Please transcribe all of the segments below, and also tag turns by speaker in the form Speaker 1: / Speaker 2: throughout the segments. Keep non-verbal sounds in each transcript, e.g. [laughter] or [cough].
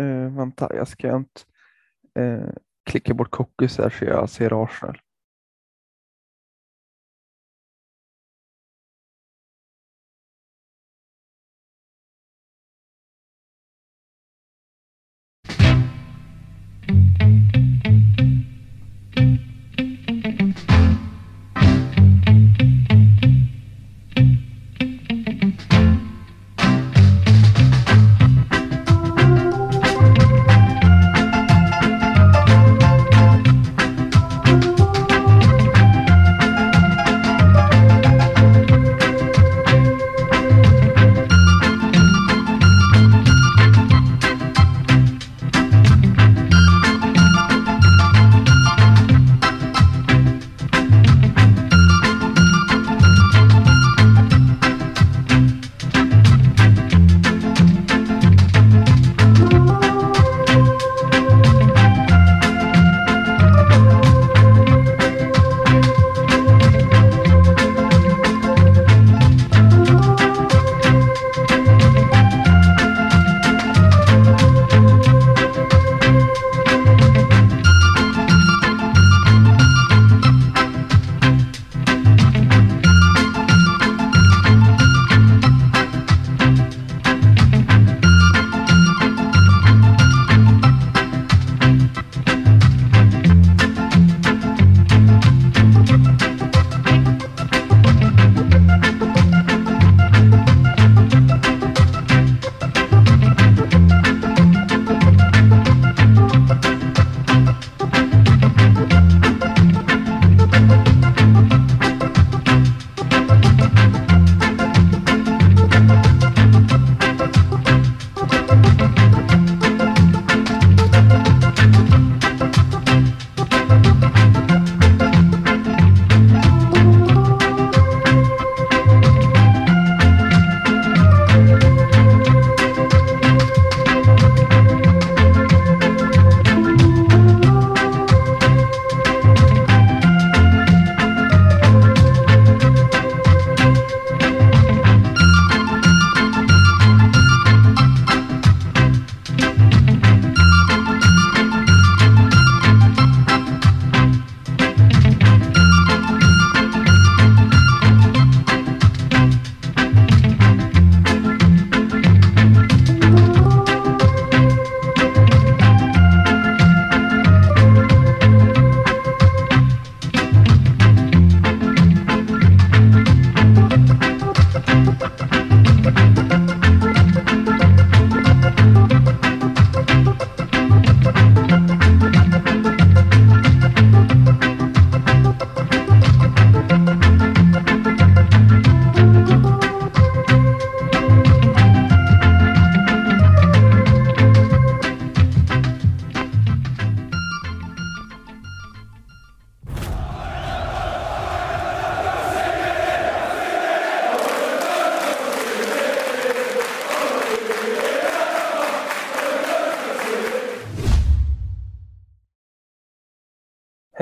Speaker 1: Uh, vänta, jag ska inte uh, klicka bort cookies här så jag ser Arsenal.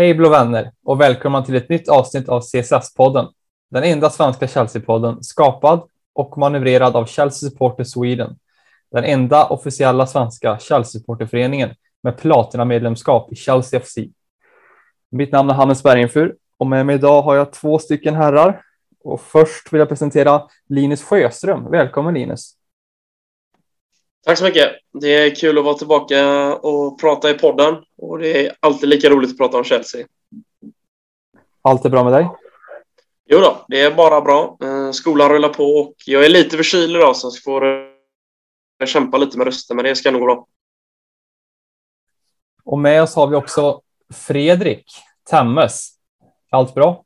Speaker 2: Hej blå vänner och välkomna till ett nytt avsnitt av CSS-podden. Den enda svenska Chelsea-podden skapad och manövrerad av Chelsea Supporter Sweden. Den enda officiella svenska Chelsea-supporterföreningen med platinamedlemskap i Chelsea FC. Mitt namn är Hannes Bergenfur och med mig idag har jag två stycken herrar. Och först vill jag presentera Linus Sjöström. Välkommen Linus!
Speaker 3: Tack så mycket. Det är kul att vara tillbaka och prata i podden och det är alltid lika roligt att prata om Chelsea.
Speaker 2: Allt är bra med dig?
Speaker 3: Jo då, det är bara bra. Eh, skolan rullar på och jag är lite förkyld idag så jag får kämpa lite med rösten, men det ska nog gå bra.
Speaker 2: Och med oss har vi också Fredrik Temmes. Allt bra?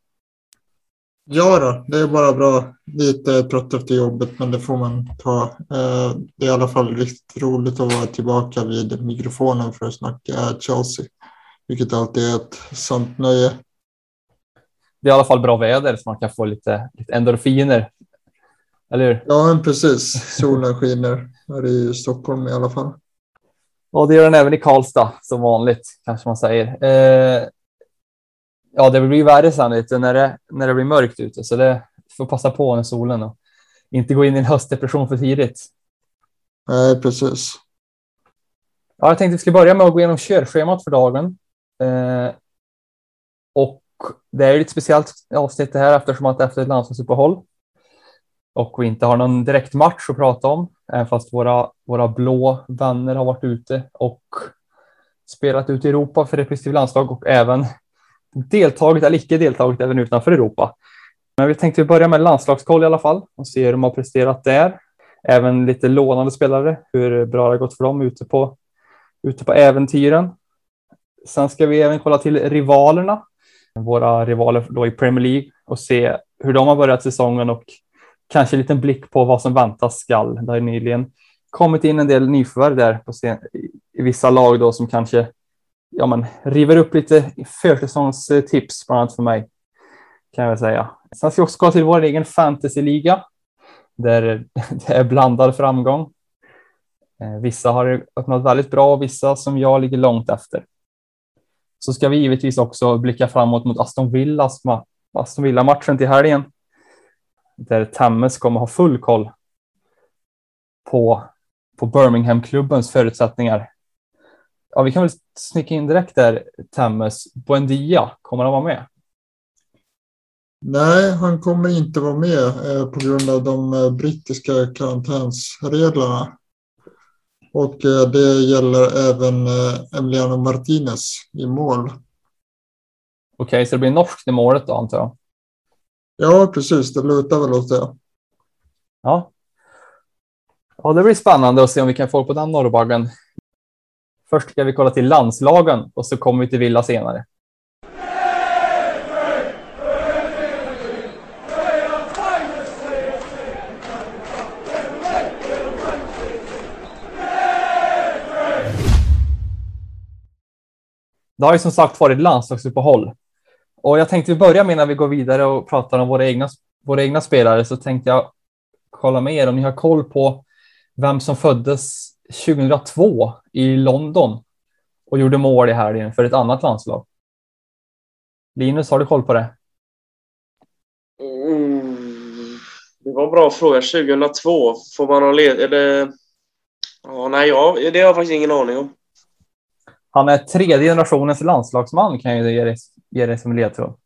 Speaker 4: Ja då, det är bara bra. Lite trött efter jobbet, men det får man ta. Eh, det är i alla fall riktigt roligt att vara tillbaka vid mikrofonen för att snacka Chelsea, vilket alltid är ett sant nöje.
Speaker 2: Det är i alla fall bra väder så man kan få lite, lite endorfiner. Eller hur?
Speaker 4: Ja, precis. Solen skiner här i Stockholm i alla fall.
Speaker 2: Och det gör den även i Karlstad som vanligt kanske man säger. Eh, ja, det blir värre lite när det, när det blir mörkt ute, så det får passa på med solen och inte gå in i en höstdepression för tidigt.
Speaker 4: Nej, precis.
Speaker 2: Ja, jag tänkte vi skulle börja med att gå igenom körschemat för dagen. Eh, och det är lite speciellt avsnitt det här eftersom att efter ett landslagsuppehåll och vi inte har någon direkt match att prata om, även fast våra, våra blå vänner har varit ute och spelat ut i Europa för respektive landslag och även deltagit eller icke deltagit även utanför Europa. Men vi tänkte börja med landslagskoll i alla fall och se hur de har presterat där. Även lite lånade spelare, hur bra det har gått för dem ute på, ute på äventyren. Sen ska vi även kolla till rivalerna, våra rivaler då i Premier League och se hur de har börjat säsongen och kanske en liten blick på vad som väntas skall. Det har nyligen kommit in en del nyförvärv där på sen, i vissa lag då som kanske ja, men, river upp lite försäsongstips, bland annat för mig. Kan jag väl säga. Sen ska vi också gå till vår egen fantasyliga där [laughs] det är blandad framgång. Eh, vissa har öppnat väldigt bra och vissa som jag ligger långt efter. Så ska vi givetvis också blicka framåt mot Aston Villas Aston Villa matchen till helgen. Där Tammes kommer ha full koll på, på Birmingham-klubbens förutsättningar. Ja, vi kan väl snicka in direkt där, Tammes. Buendia, kommer han vara med?
Speaker 4: Nej, han kommer inte vara med eh, på grund av de eh, brittiska karantänsreglerna. Och eh, det gäller även eh, Emiliano Martinez i mål. Okej,
Speaker 2: okay, så det blir norskt i målet då antar jag?
Speaker 4: Ja, precis. Det lutar väl åt det.
Speaker 2: Ja. Ja, det blir spännande att se om vi kan få på den norrbaggen. Först ska vi kolla till landslagen och så kommer vi till Villa senare. Det har ju som sagt varit landslagsuppehåll och jag tänkte börja med när vi går vidare och pratar om våra egna, våra egna spelare så tänkte jag kolla med er om ni har koll på vem som föddes 2002 i London och gjorde mål i helgen för ett annat landslag. Linus, har du koll på det?
Speaker 3: Mm, det var en bra fråga. 2002, får man ha led... Det... Ja, nej, ja, det har jag faktiskt ingen aning om.
Speaker 2: Han är tredje generationens landslagsman kan jag ge dig, ge dig som ledtråd.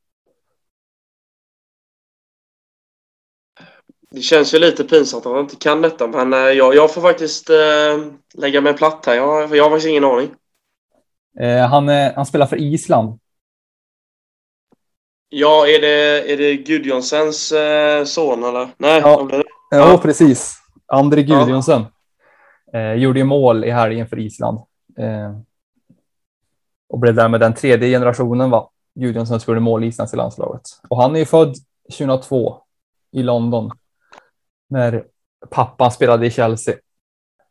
Speaker 3: Det känns ju lite pinsamt att han inte kan detta, men eh, jag, jag får faktiskt äh, lägga mig platt här. Jag, jag har faktiskt ingen aning.
Speaker 2: Eh, han, han spelar för Island.
Speaker 3: Ja, är det, är det Gudjonsens eh, son eller? Nej,
Speaker 2: ja, det? ja, precis. André Gudjonsen. Ja. Eh, gjorde ju mål i helgen för Island. Eh, och blev därmed den tredje generationen va? Gudjonsson som gjorde mål i isländska landslaget. Och han är ju född 2002 i London när pappan spelade i Chelsea.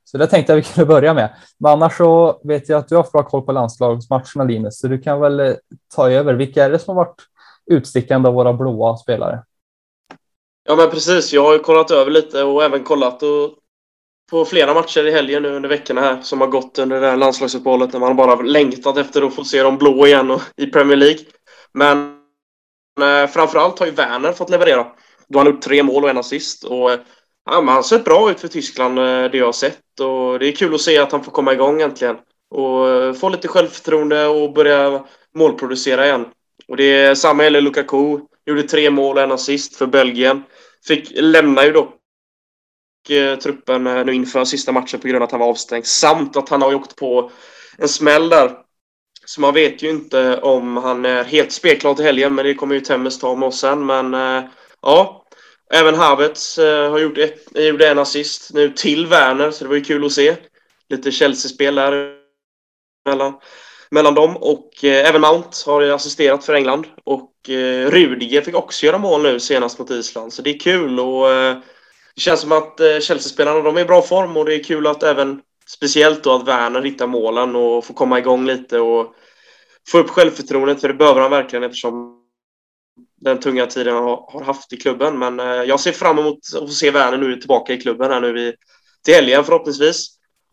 Speaker 2: Så det tänkte jag vi kunde börja med. Men annars så vet jag att du har haft bra koll på landslagsmatcherna Linus, så du kan väl eh, ta över. Vilka är det som har varit utstickande av våra blåa spelare?
Speaker 3: Ja men precis, jag har ju kollat över lite och även kollat och på flera matcher i helgen nu under veckorna här som har gått under det här landslagsuppehållet när man bara längtat efter att få se dem blå igen och, i Premier League. Men eh, framförallt har ju Werner fått leverera. Då har han gjort tre mål och en assist. Och, eh, ja, han ser bra ut för Tyskland, eh, det jag har sett. Och det är kul att se att han får komma igång äntligen. Och eh, få lite självförtroende och börja målproducera igen. Och det är samma gäller Lukaku. Gjorde tre mål och en assist för Belgien. Fick, lämna ju dock eh, truppen nu inför sista matchen på grund av att han var avstängd. Samt att han har åkt på en smäll där. Så man vet ju inte om han är helt spelklar till helgen, men det kommer ju Temmes ta med oss sen. Men ja, även Havertz eh, har gjort, ett, gjorde en assist nu till Werner, så det var ju kul att se. Lite Chelsea-spel där mellan, mellan dem. Och eh, även Mount har assisterat för England. Och eh, Rudiger fick också göra mål nu senast mot Island, så det är kul. och det känns som att eh, Chelsea-spelarna de är i bra form och det är kul att även speciellt då att Werner hittar målen och får komma igång lite och få upp självförtroendet för det behöver han verkligen eftersom den tunga tiden han har haft i klubben. Men eh, jag ser fram emot att få se Werner nu tillbaka i klubben här nu till helgen förhoppningsvis.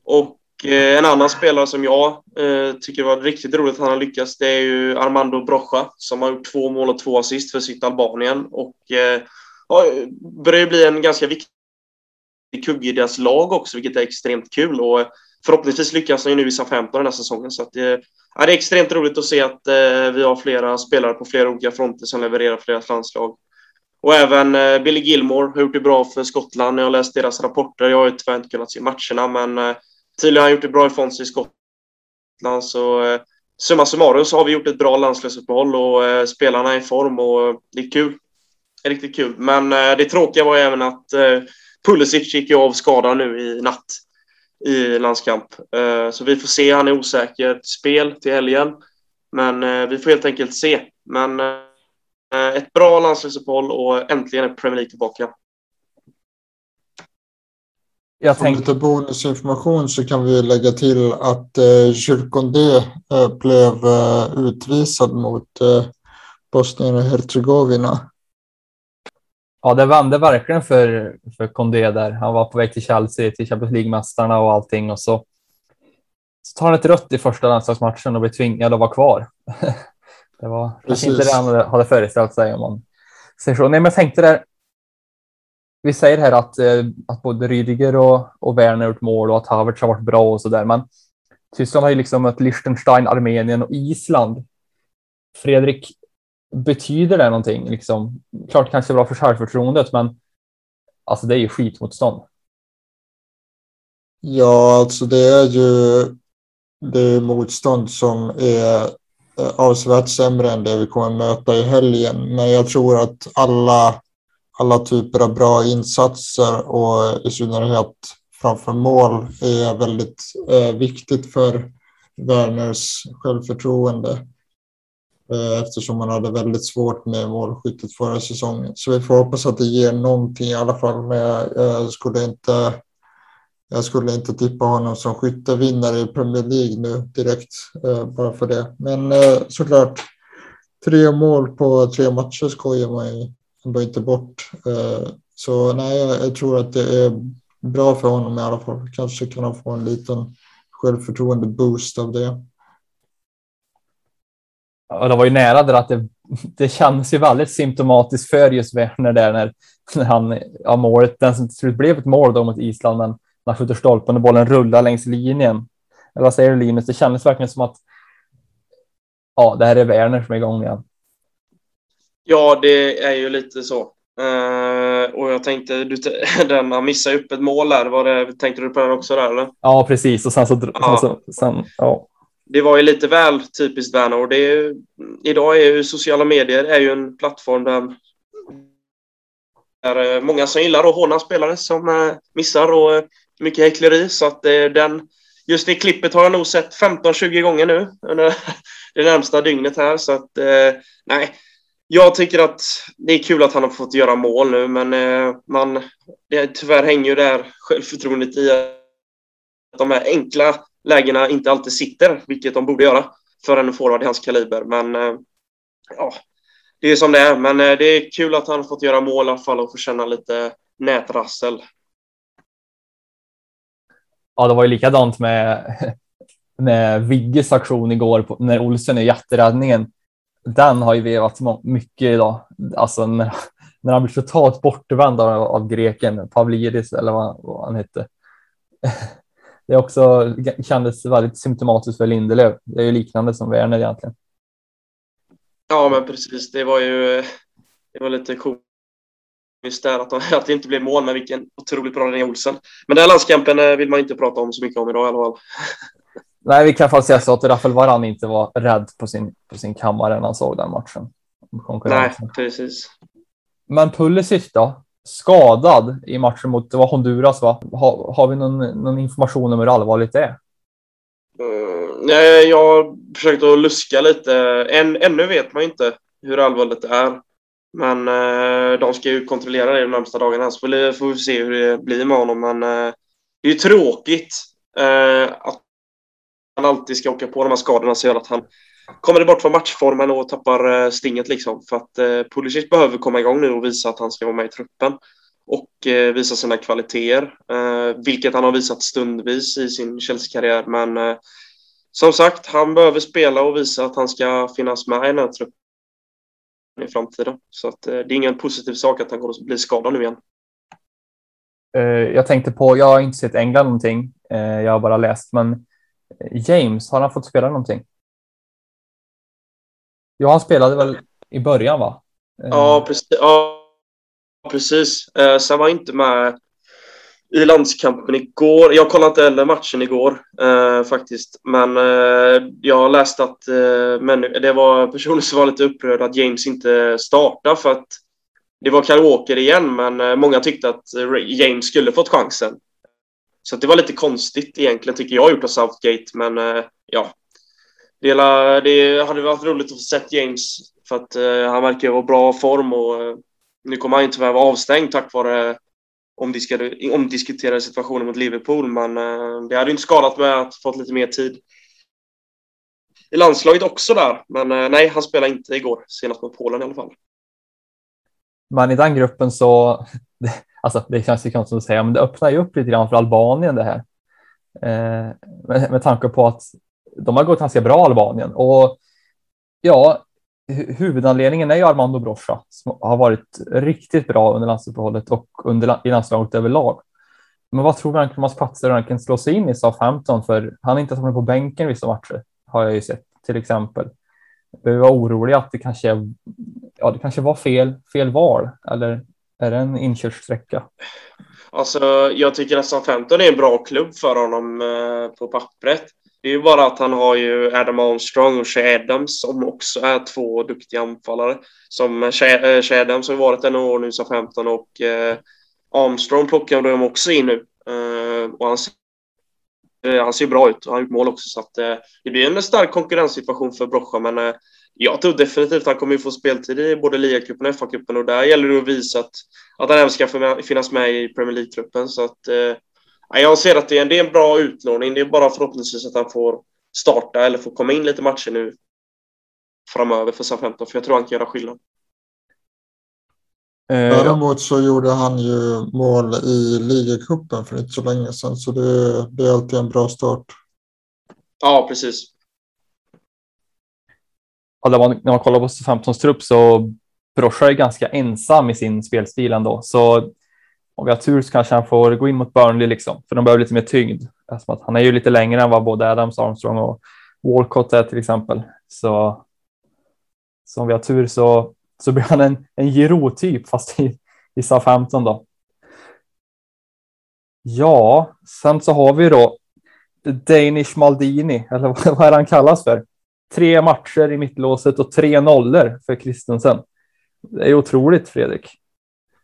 Speaker 3: Och eh, en annan spelare som jag eh, tycker var riktigt roligt att han har lyckats det är ju Armando Brocha som har gjort två mål och två assist för sitt Albanien och ja, börjar bli en ganska viktig kugge i deras lag också, vilket är extremt kul. Och förhoppningsvis lyckas han ju nu i Southampton den här säsongen. Så att det, ja, det är extremt roligt att se att eh, vi har flera spelare på flera olika fronter som levererar för deras landslag. Och även eh, Billy Gilmore har gjort det bra för Skottland. Jag har läst deras rapporter. Jag har ju tyvärr inte kunnat se matcherna, men eh, tydligen har han gjort det bra ifrån sig i Skottland. Så eh, summa summarum så har vi gjort ett bra landslagsuppehåll och eh, spelarna är i form och det är kul. Det är riktigt kul. Men eh, det tråkiga var även att eh, Pulisic gick ju av skada nu i natt i landskamp. Eh, så vi får se. Han är osäker till spel till helgen. Men eh, vi får helt enkelt se. Men eh, ett bra landslagsuppehåll och äntligen är Premier League tillbaka.
Speaker 2: Jag
Speaker 4: Som
Speaker 2: tänkte,
Speaker 4: lite bonusinformation så kan vi lägga till att eh, Kyrkondé eh, blev eh, utvisad mot eh, Bosnien och Herzegovina.
Speaker 2: Ja, det vände verkligen för, för Condé där. Han var på väg till Chelsea, till Champions League-mästarna och allting och så, så tar han ett rött i första landslagsmatchen och blir tvingad att vara kvar. [laughs] det var kanske inte det han hade- hade föreställt sig om man säger så. Nej, men jag tänkte där. Vi säger här att, eh, att både Rydiger och, och Werner har gjort mål och att Havertz har varit bra och så där, men Tyskland har ju liksom mött Liechtenstein, Armenien och Island. Fredrik, betyder det någonting? Liksom, klart kanske bra för självförtroendet, men alltså det är ju skitmotstånd.
Speaker 4: Ja, alltså det är ju det är motstånd som är eh, avsevärt sämre än det vi kommer möta i helgen. Men jag tror att alla, alla typer av bra insatser och i synnerhet framför mål är väldigt eh, viktigt för Werners självförtroende. Eh, eftersom han hade väldigt svårt med målskyttet förra säsongen. Så vi får hoppas att det ger någonting i alla fall. Men eh, jag, skulle inte jag skulle inte tippa honom som skyttevinnare i Premier League nu direkt, eh, bara för det. Men såklart, tre mål på tre matcher skojar man ju ändå inte bort. Så nej, jag tror att det är bra för honom i alla fall. Kanske kan han få en liten självförtroende-boost av det.
Speaker 2: Och det var ju nära där att det, [laughs] det kändes ju väldigt symptomatiskt för just Werner där när, när han, ja målet, den som till slut blev ett mål då mot Island, men när han skjuter stolpen och bollen rullar längs linjen. Eller vad säger du Linus? Det kändes verkligen som att ja, det här är Werner som är igång igen.
Speaker 3: Ja, det är ju lite så. Eh, och jag tänkte, du, [laughs] den, han missade upp ett mål där. Var det, tänkte du på den också där eller?
Speaker 2: Ja, precis. Och sen så,
Speaker 3: Ja.
Speaker 2: sen, så sen, ja.
Speaker 3: Det var ju lite väl typiskt Werner och det är ju, idag är ju sociala medier är ju en plattform där där eh, många som gillar att håna spelare som eh, missar och eh, mycket häckleri. Så att den just det klippet har jag nog sett 15-20 gånger nu under [laughs] det närmsta dygnet här. Så att nej. Jag tycker att det är kul att han har fått göra mål nu men man det, tyvärr hänger ju där självförtroendet i att de här enkla lägena inte alltid sitter, vilket de borde göra för en forward i hans kaliber. Men eh, ja, det är som det är. Men eh, det är kul att han fått göra mål i alla fall och få känna lite nätrassel.
Speaker 2: ja, det var ju likadant med, [laughs] med Vigges aktion igår på, när Olsen är jätteräddningen. Den har ju vevat mycket idag. Alltså när, [laughs] när han blir totalt bortvänd av, av greken Pavlidis eller vad, vad han hette. [laughs] Det är också kändes väldigt symptomatiskt för Lindelöf. Det är ju liknande som Werner egentligen.
Speaker 3: Ja, men precis. Det var ju det var lite komiskt där att, de, [laughs] att det inte blev mål, men vilken otroligt bra René Olsen. Men den här landskampen eh, vill man inte prata om så mycket om idag i alla fall. [laughs]
Speaker 2: Nej, vi kan i alla fall säga så att Rafael Varan inte var rädd på sin, på sin kammare när han såg den matchen.
Speaker 3: Nej, precis.
Speaker 2: Men Pulisic då? Skadad i matchen mot det var Honduras, va? Har, har vi någon, någon information om hur allvarligt det är?
Speaker 3: Mm, nej, jag har försökt att luska lite. Än, ännu vet man inte hur allvarligt det är. Men eh, de ska ju kontrollera det de närmsta dagarna, så får vi, får vi se hur det blir med honom. Men eh, det är ju tråkigt eh, att han alltid ska åka på de här skadorna som gör att han kommer det bort från matchformen och tappar eh, stinget liksom. För att eh, Pulisic behöver komma igång nu och visa att han ska vara med i truppen och eh, visa sina kvaliteter, eh, vilket han har visat stundvis i sin Chelsea-karriär. Men eh, som sagt, han behöver spela och visa att han ska finnas med i den här truppen i framtiden. Så att, eh, det är ingen positiv sak att han kommer att blir skadad nu igen.
Speaker 2: Eh, jag tänkte på, jag har inte sett England någonting, eh, jag har bara läst, men James, har han fått spela någonting? Ja, han spelade väl i början va?
Speaker 3: Eh, ja, precis. Ja, precis. Eh, sen var jag inte med i landskampen igår. Jag kollade inte heller matchen igår eh, faktiskt. Men eh, jag läste att eh, men det var personer som var lite upprörda att James inte startade för att det var Kyle Walker igen, men eh, många tyckte att James skulle fått chansen. Så det var lite konstigt egentligen, tycker jag, gjort av Southgate. Men eh, ja, det, det hade varit roligt att få sett James för att eh, han verkar vara bra form och eh, nu kommer han ju tyvärr vara avstängd tack vare omdiskuterade situationen mot Liverpool, men eh, det hade inte skadat med att fått lite mer tid i landslaget också där. Men eh, nej, han spelade inte igår, senast mot Polen i alla fall.
Speaker 2: Men i den gruppen så, [laughs] alltså det känns ju konstigt att säga, men det öppnar ju upp lite grann för Albanien det här. Eh, med, med tanke på att de har gått ganska bra Albanien och ja, huvudanledningen är ju Armando Brocha som har varit riktigt bra under landslagsuppehållet och under i landslaget överlag. Men vad tror du Thomas kommer platser han kan slå sig in i Southampton? För han är inte varit på bänken vissa matcher har jag ju sett till exempel. Vi var oroliga att det kanske, ja, det kanske var fel, fel val eller är det en inkörssträcka?
Speaker 3: Alltså, jag tycker att Southampton är en bra klubb för honom eh, på pappret. Det är ju bara att han har ju Adam Armstrong och Shea Adams som också är två duktiga anfallare. Som Shea, eh, Shea Adams har varit en år nu, Southampton, och eh, Armstrong plockar de också in nu. Eh, och han ser eh, han ser bra ut och har gjort mål också så att eh, det blir en stark konkurrenssituation för Brocha men eh, jag tror definitivt att han kommer få speltid i både ligacupen och FA-cupen och där gäller det att visa att, att han även ska finnas med i Premier League-truppen så att eh, jag ser att det är, en, det är en bra utlåning. Det är bara förhoppningsvis att han får starta eller får komma in lite matcher nu framöver för Southampton för jag tror han kan göra skillnad.
Speaker 4: Eh, Däremot så gjorde han ju mål i ligacupen för inte så länge sedan, så det, det är alltid en bra start.
Speaker 3: Ja, precis.
Speaker 2: Ja, när, man, när man kollar på 15 trupp så Brocha är ganska ensam i sin spelstil ändå, så om vi har tur så kanske han får gå in mot Burnley liksom, för de behöver lite mer tyngd. Alltså, att han är ju lite längre än vad både Adams, Armstrong och Walcott är till exempel. Så, så om vi har tur så så blir han en, en Giro-typ, fast i, i Southampton då. Ja, sen så har vi då Danish Maldini, eller [laughs] vad är han kallas för? Tre matcher i mittlåset och tre nollor för Kristensen. Det är otroligt, Fredrik.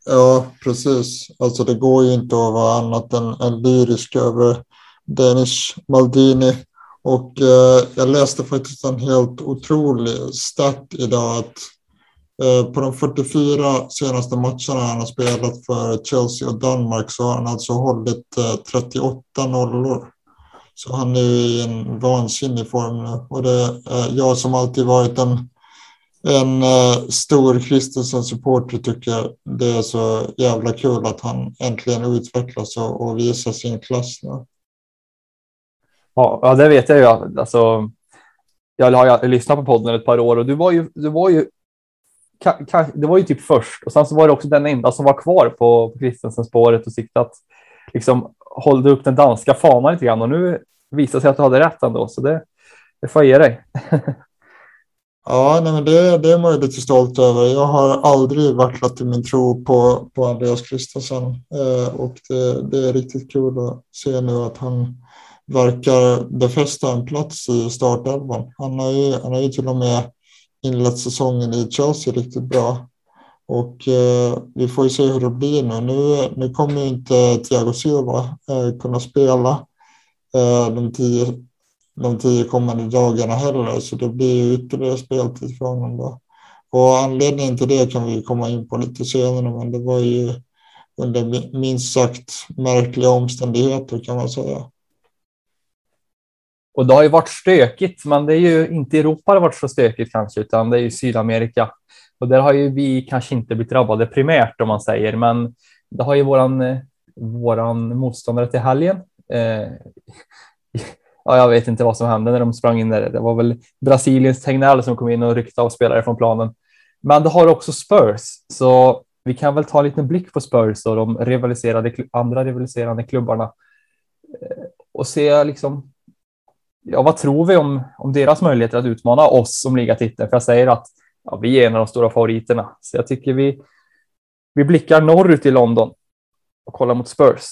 Speaker 4: Ja, precis. Alltså det går ju inte att vara annat än, än lyrisk över Danish Maldini. Och eh, jag läste faktiskt en helt otrolig stat idag att Eh, på de 44 senaste matcherna han har spelat för Chelsea och Danmark så har han alltså hållit eh, 38 nollor. Så han är i en vansinnig form nu. Och det är jag som alltid varit en, en eh, stor Kristensen-supporter tycker det är så jävla kul att han äntligen utvecklas och, och visar sin klass nu.
Speaker 2: Ja, det vet jag ju. Alltså, jag har lyssnat på podden ett par år och du var ju, du var ju det var ju typ först och sen så var det också den enda som var kvar på, på Kristensen spåret och siktat liksom hållde upp den danska fanan lite grann och nu visar sig att du hade rätt ändå så det, det får jag ge dig. [laughs]
Speaker 4: ja, nej, men det, det är man ju lite stolt över. Jag har aldrig vacklat i min tro på, på Andreas Kristensen eh, och det, det är riktigt kul att se nu att han verkar befästa en plats i startelvan. Han har ju, han har ju till och med inlett säsongen i Chelsea riktigt bra. Och eh, vi får ju se hur det blir nu. Nu, nu kommer inte Thiago Silva eh, kunna spela eh, de, tio, de tio kommande dagarna heller, så det blir ytterligare speltid för honom. Då. Och anledningen till det kan vi komma in på lite senare, men det var ju under minst sagt märkliga omständigheter kan man säga.
Speaker 2: Och det har ju varit stökigt, men det är ju inte Europa det har varit så stökigt kanske, utan det är ju Sydamerika. Och där har ju vi kanske inte blivit drabbade primärt om man säger, men det har ju våran, eh, våran motståndare till helgen. Eh, ja, jag vet inte vad som hände när de sprang in där. Det var väl Brasiliens Tegnell som kom in och ryckte av spelare från planen. Men det har också Spurs, så vi kan väl ta en liten blick på Spurs och de rivaliserade, andra rivaliserande klubbarna eh, och se liksom, ja, vad tror vi om, om deras möjligheter att utmana oss om ligatiteln? För jag säger att ja, vi är en av de stora favoriterna, så jag tycker vi, vi blickar norrut i London och kollar mot Spurs.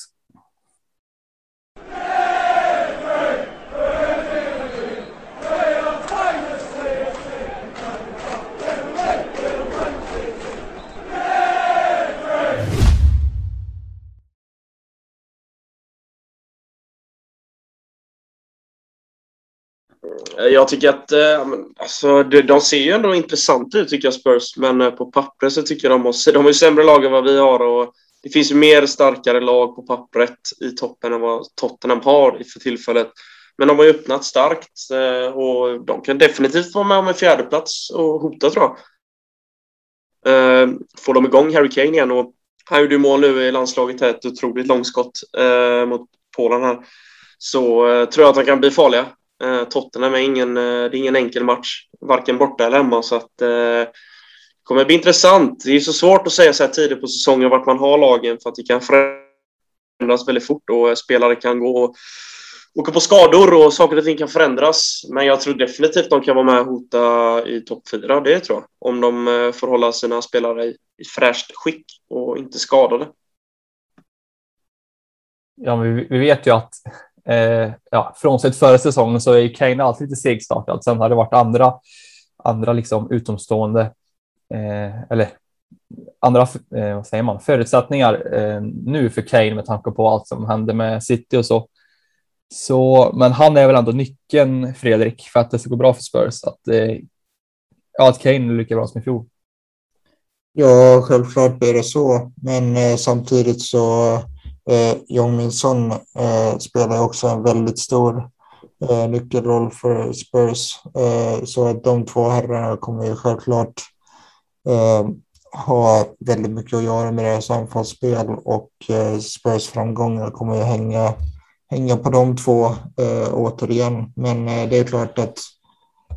Speaker 3: Eh, jag tycker att eh, alltså, de ser ju ändå intressanta ut tycker jag Spurs, men eh, på pappret så tycker jag de har, de har ju sämre lag än vad vi har och det finns ju mer starkare lag på pappret i toppen än vad Tottenham har för tillfället. Men de har ju öppnat starkt och de kan definitivt vara med om en fjärdeplats och hota tror jag. Får de igång Harry Kane igen och han gjorde ju mål nu i landslaget här, ett otroligt långskott mot Polen här. Så tror jag att han kan bli farliga. Eh, Tottenham är ingen, eh, det är ingen enkel match, varken borta eller hemma. Så att, eh, det kommer bli intressant. Det är så svårt att säga så här tidigt på säsongen vart man har lagen för att det kan förändras väldigt fort och spelare kan gå och åka på skador och saker och ting kan förändras. Men jag tror definitivt de kan vara med och hota i topp fyra, det tror jag. Om de får hålla sina spelare i, fräscht skick och inte skadade.
Speaker 2: Ja, men vi vet ju att Eh, ja, frånsett förra säsongen så är Kane alltid lite segstartad. Sen har det varit andra, andra liksom utomstående eh, eller andra eh, vad säger man, förutsättningar eh, nu för Kane med tanke på allt som hände med City och så. Så, men han är väl ändå nyckeln, Fredrik, för att det ska gå bra för Spurs. Att, eh, ja, att Kane är lika bra som i fjol.
Speaker 4: Ja, självklart blir det så, men eh, samtidigt så Eh, Jong Min Son eh, spelar också en väldigt stor eh, nyckelroll för Spurs. Eh, så att de två herrarna kommer ju självklart eh, ha väldigt mycket att göra med deras anfallsspel och eh, Spurs framgångar kommer ju hänga, hänga på de två eh, återigen. Men eh, det är klart att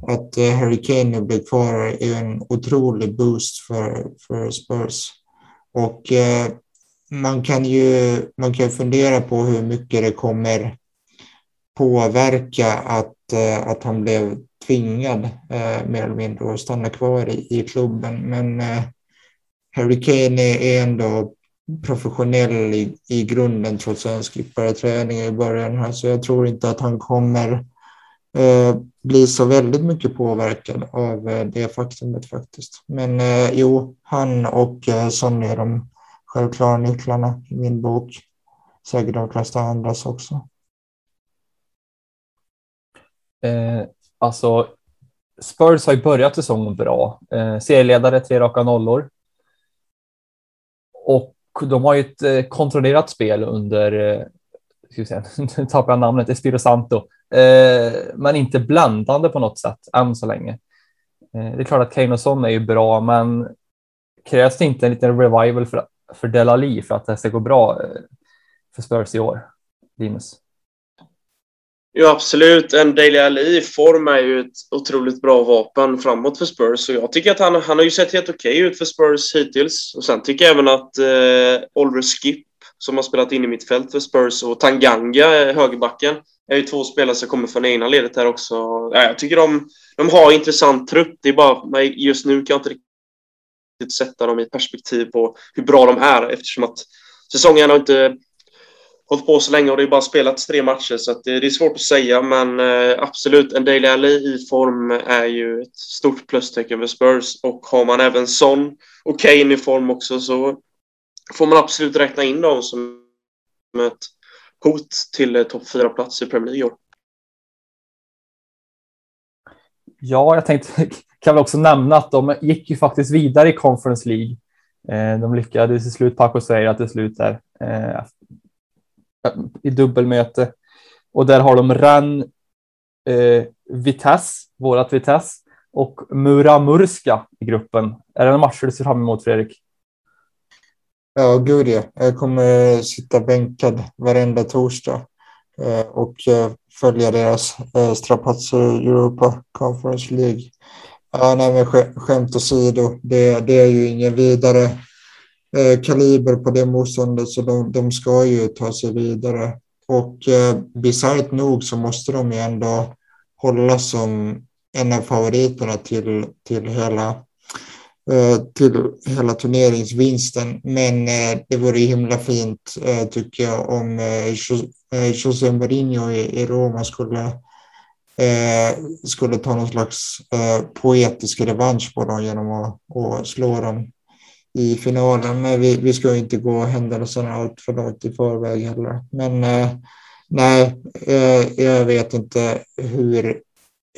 Speaker 4: att eh, Harry Kane nu blir kvar är en otrolig boost för, för Spurs. Och eh, man kan ju man kan fundera på hur mycket det kommer påverka att, eh, att han blev tvingad eh, mer eller mindre att stanna kvar i, i klubben. Men eh, Harry Kane är ändå professionell i, i grunden trots att han skippade träning i början här så jag tror inte att han kommer eh, bli så väldigt mycket påverkad av eh, det faktumet faktiskt. Men eh, jo, han och eh, Sonny de självklara nycklarna i min bok. Säkert de flesta andras också.
Speaker 2: Eh, alltså, Spurs har ju börjat säsongen bra. Eh, serieledare, tre raka nollor. Och de har ju ett eh, kontrollerat spel under, eh, nu [laughs] tappar jag namnet, Espiro Santo, eh, men inte bländande på något sätt än så länge. Eh, det är klart att Kane och Son är ju bra, men krävs det inte en liten revival för för Delali för att det ska gå bra eh, för Spurs i år? Linus?
Speaker 3: Ja, absolut. En Dele Alli i form är ju ett otroligt bra vapen framåt för Spurs. Och jag tycker att han, han har ju sett helt okej okay ut för Spurs hittills. Och sen tycker jag även att eh, Oliver Skip, som har spelat in i mitt fält för Spurs, och Tanganga, eh, högerbacken, är ju två spelare som kommer från egna ledet här också. Ja, jag tycker de, de har intressant trupp. Det är bara, just nu kan jag inte riktigt sätta dem i perspektiv på hur bra de är eftersom att säsongen har inte hållit på så länge och det är bara spelat tre matcher så att det, det är svårt att säga men eh, absolut en Daily Alli i form är ju ett stort plustecken för Spurs och har man även Son och Kane i form också så får man absolut räkna in dem som ett hot till eh, topp fyra plats i Premier League.
Speaker 2: Ja, jag tänkte [laughs] kan väl också nämna att de gick ju faktiskt vidare i Conference League. Eh, de lyckades till slut, Paco säger att det slut där eh, i dubbelmöte och där har de Ran eh, Vitesse, vårat Vitesse och Muramurska i gruppen. Är det en match du ser fram emot Fredrik?
Speaker 4: Ja, gud ja. Jag kommer sitta bänkad varenda torsdag eh, och eh, följa deras eh, strapatser i Europa Conference League. Ja, nej, men skämt åsido, det, det är ju ingen vidare eh, kaliber på det motståndet så de, de ska ju ta sig vidare. Och eh, bisarrt nog så måste de ju ändå hålla som en av favoriterna till, till hela Eh, till hela turneringsvinsten. Men eh, det vore himla fint eh, tycker jag om José Mourinho i Roma skulle skulle ta någon slags poetisk revansch på dem genom att, att slå dem i finalen. Men vi, vi ska inte gå händelserna allt för långt i förväg heller. Men nej, jag vet inte hur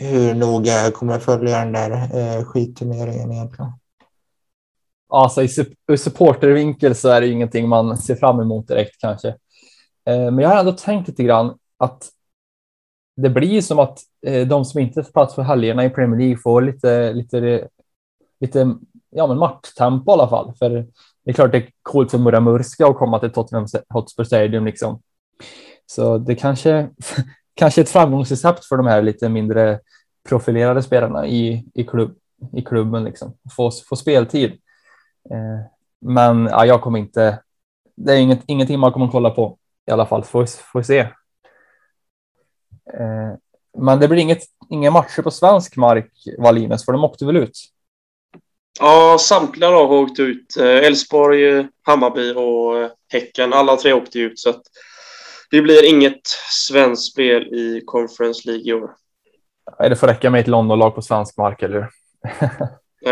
Speaker 4: hur noga jag kommer följa den där eh, skitturneringen egentligen.
Speaker 2: Alltså i, ur supportervinkel så är det ingenting man ser fram emot direkt kanske. Eh, men jag har ändå tänkt lite grann att det blir som att eh, de som inte får plats för helgerna i Premier League får lite, lite, lite ja, men matchtempo i alla fall. För det är klart det är coolt för Murra Murska att komma till Tottenham Hotspur Stadium liksom. Så det kanske [laughs] kanske ett framgångsrecept för de här lite mindre profilerade spelarna i, i, klubb, i klubben, liksom. få, få speltid. Eh, men ja, jag kommer inte, det är inget, ingenting man kommer att kolla på i alla fall, får, får se. Eh, men det blir inget, inga matcher på svensk mark, Valines, för de åkte väl ut?
Speaker 3: Ja, samtliga lag har åkt ut. Eh, Elfsborg, Hammarby och Häcken. Alla tre åkte ut. Så det blir inget svenskt spel i Conference League i år.
Speaker 2: Det får räcka med ett Londonlag på svensk mark, eller hur?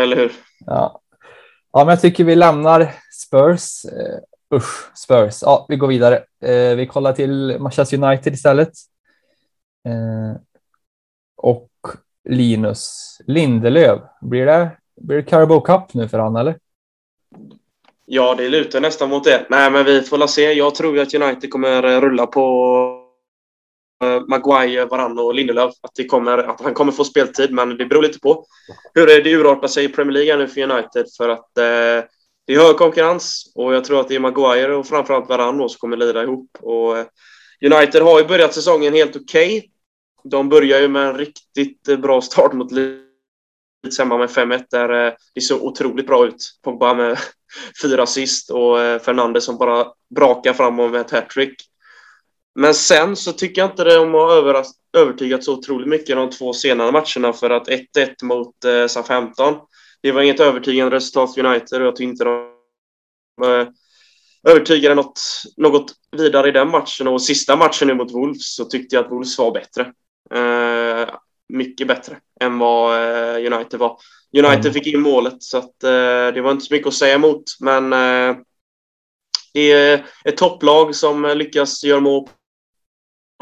Speaker 3: eller hur? [laughs]
Speaker 2: Ja ja, men jag tycker vi lämnar Spurs. Uh, usch, Spurs. Ja, vi går vidare. Uh, vi kollar till Manchester United istället. Uh, och Linus Lindelöf. Blir det, blir det Carabao Cup nu för han, eller?
Speaker 3: Ja, det lutar nästan mot det. Nej, men vi får la se. Jag tror att United kommer rulla på Eh, Maguire, Varann och Lindelöf. Att, det kommer, att han kommer få speltid, men det beror lite på hur det urartar sig i Premier League nu för United. För att eh, det är hög konkurrens och jag tror att det är Maguire och framförallt Varann som kommer lira ihop. Och, eh, United har ju börjat säsongen helt okej. Okay. De börjar ju med en riktigt eh, bra start mot Leeds hemma med 5-1 där eh, det såg otroligt bra ut. Pogba med [laughs] fyra assist och eh, Fernandes som bara brakar fram med ett hattrick. Men sen så tycker jag inte de har övertygat så otroligt mycket de två senare matcherna för att 1-1 mot eh, Southampton, det var inget övertygande resultat för United och jag tycker inte de eh, övertygade något, något vidare i den matchen och sista matchen nu mot Wolves så tyckte jag att Wolves var bättre. Eh, mycket bättre än vad eh, United var. United mm. fick in målet så att, eh, det var inte så mycket att säga emot. Men eh, det är ett topplag som lyckas göra mål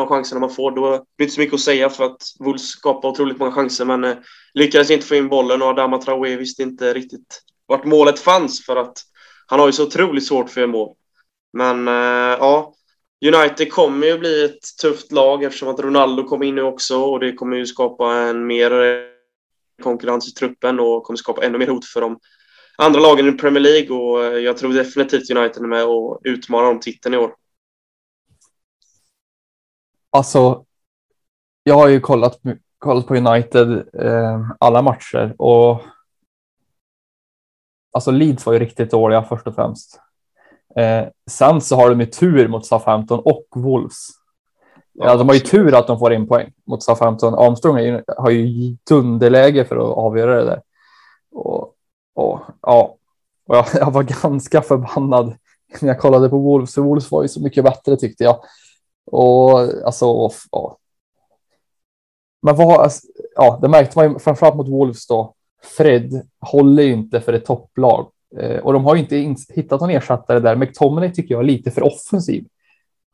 Speaker 3: chanserna man får. Då blir det inte så mycket att säga för att Wolves skapar otroligt många chanser men eh, lyckades inte få in bollen och Adama Traoré visste inte riktigt vart målet fanns för att han har ju så otroligt svårt för mål. Men eh, ja, United kommer ju bli ett tufft lag eftersom att Ronaldo kommer in nu också och det kommer ju skapa en mer eh, konkurrens i truppen och kommer skapa ännu mer hot för de andra lagen i Premier League och eh, jag tror definitivt United är med och utmanar om titeln i år.
Speaker 2: Alltså, jag har ju kollat, kollat på United eh, alla matcher och alltså Leeds var ju riktigt dåliga först och främst. Eh, sen så har de ju tur mot Southampton och Wolves. Ja, de har ju tur att de får in poäng mot Southampton. Armstrong har ju dunderläge för att avgöra det där. Och, och ja, och jag, jag, var [laughs] ganska förbannad när jag kollade på Wolves. Wolves var ju så mycket bättre tyckte jag. Och alltså, ja. Men vad, alltså, ja, det märkte man ju framförallt mot Wolves då. Fred håller ju inte för ett topplag eh, och de har ju inte hittat någon ersättare där. McTominay tycker jag är lite för offensiv.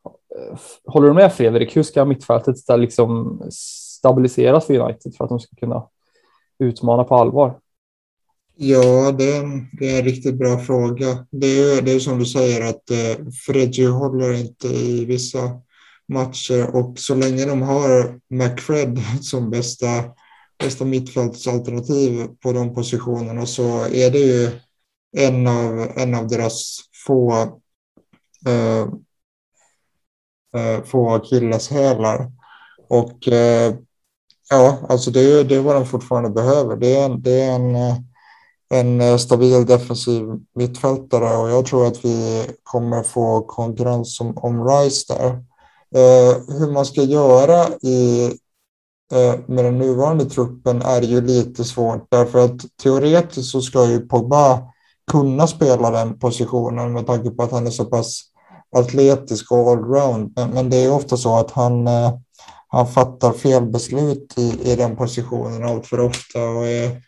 Speaker 2: Eh, håller du med Fredrik? Hur ska mittfältet liksom stabiliseras för United för att de ska kunna utmana på allvar?
Speaker 4: Ja, det är, en, det är en riktigt bra fråga. Det är, det är som du säger att eh, Freddy håller inte i vissa matcher och så länge de har McFred [laughs] som bästa, bästa mittfältsalternativ på de positionerna så är det ju en av, en av deras få eh, eh, få akilleshälar. Och eh, ja, alltså det, det är vad de fortfarande behöver. Det är en, det är en, en eh, stabil defensiv mittfältare och jag tror att vi kommer få konkurrens om, om Rice där. Eh, hur man ska göra i, eh, med den nuvarande truppen är ju lite svårt därför att teoretiskt så ska ju Pogba kunna spela den positionen med tanke på att han är så pass atletisk och allround. Men, men det är ofta så att han, eh, han fattar fel beslut i, i den positionen allt för ofta och är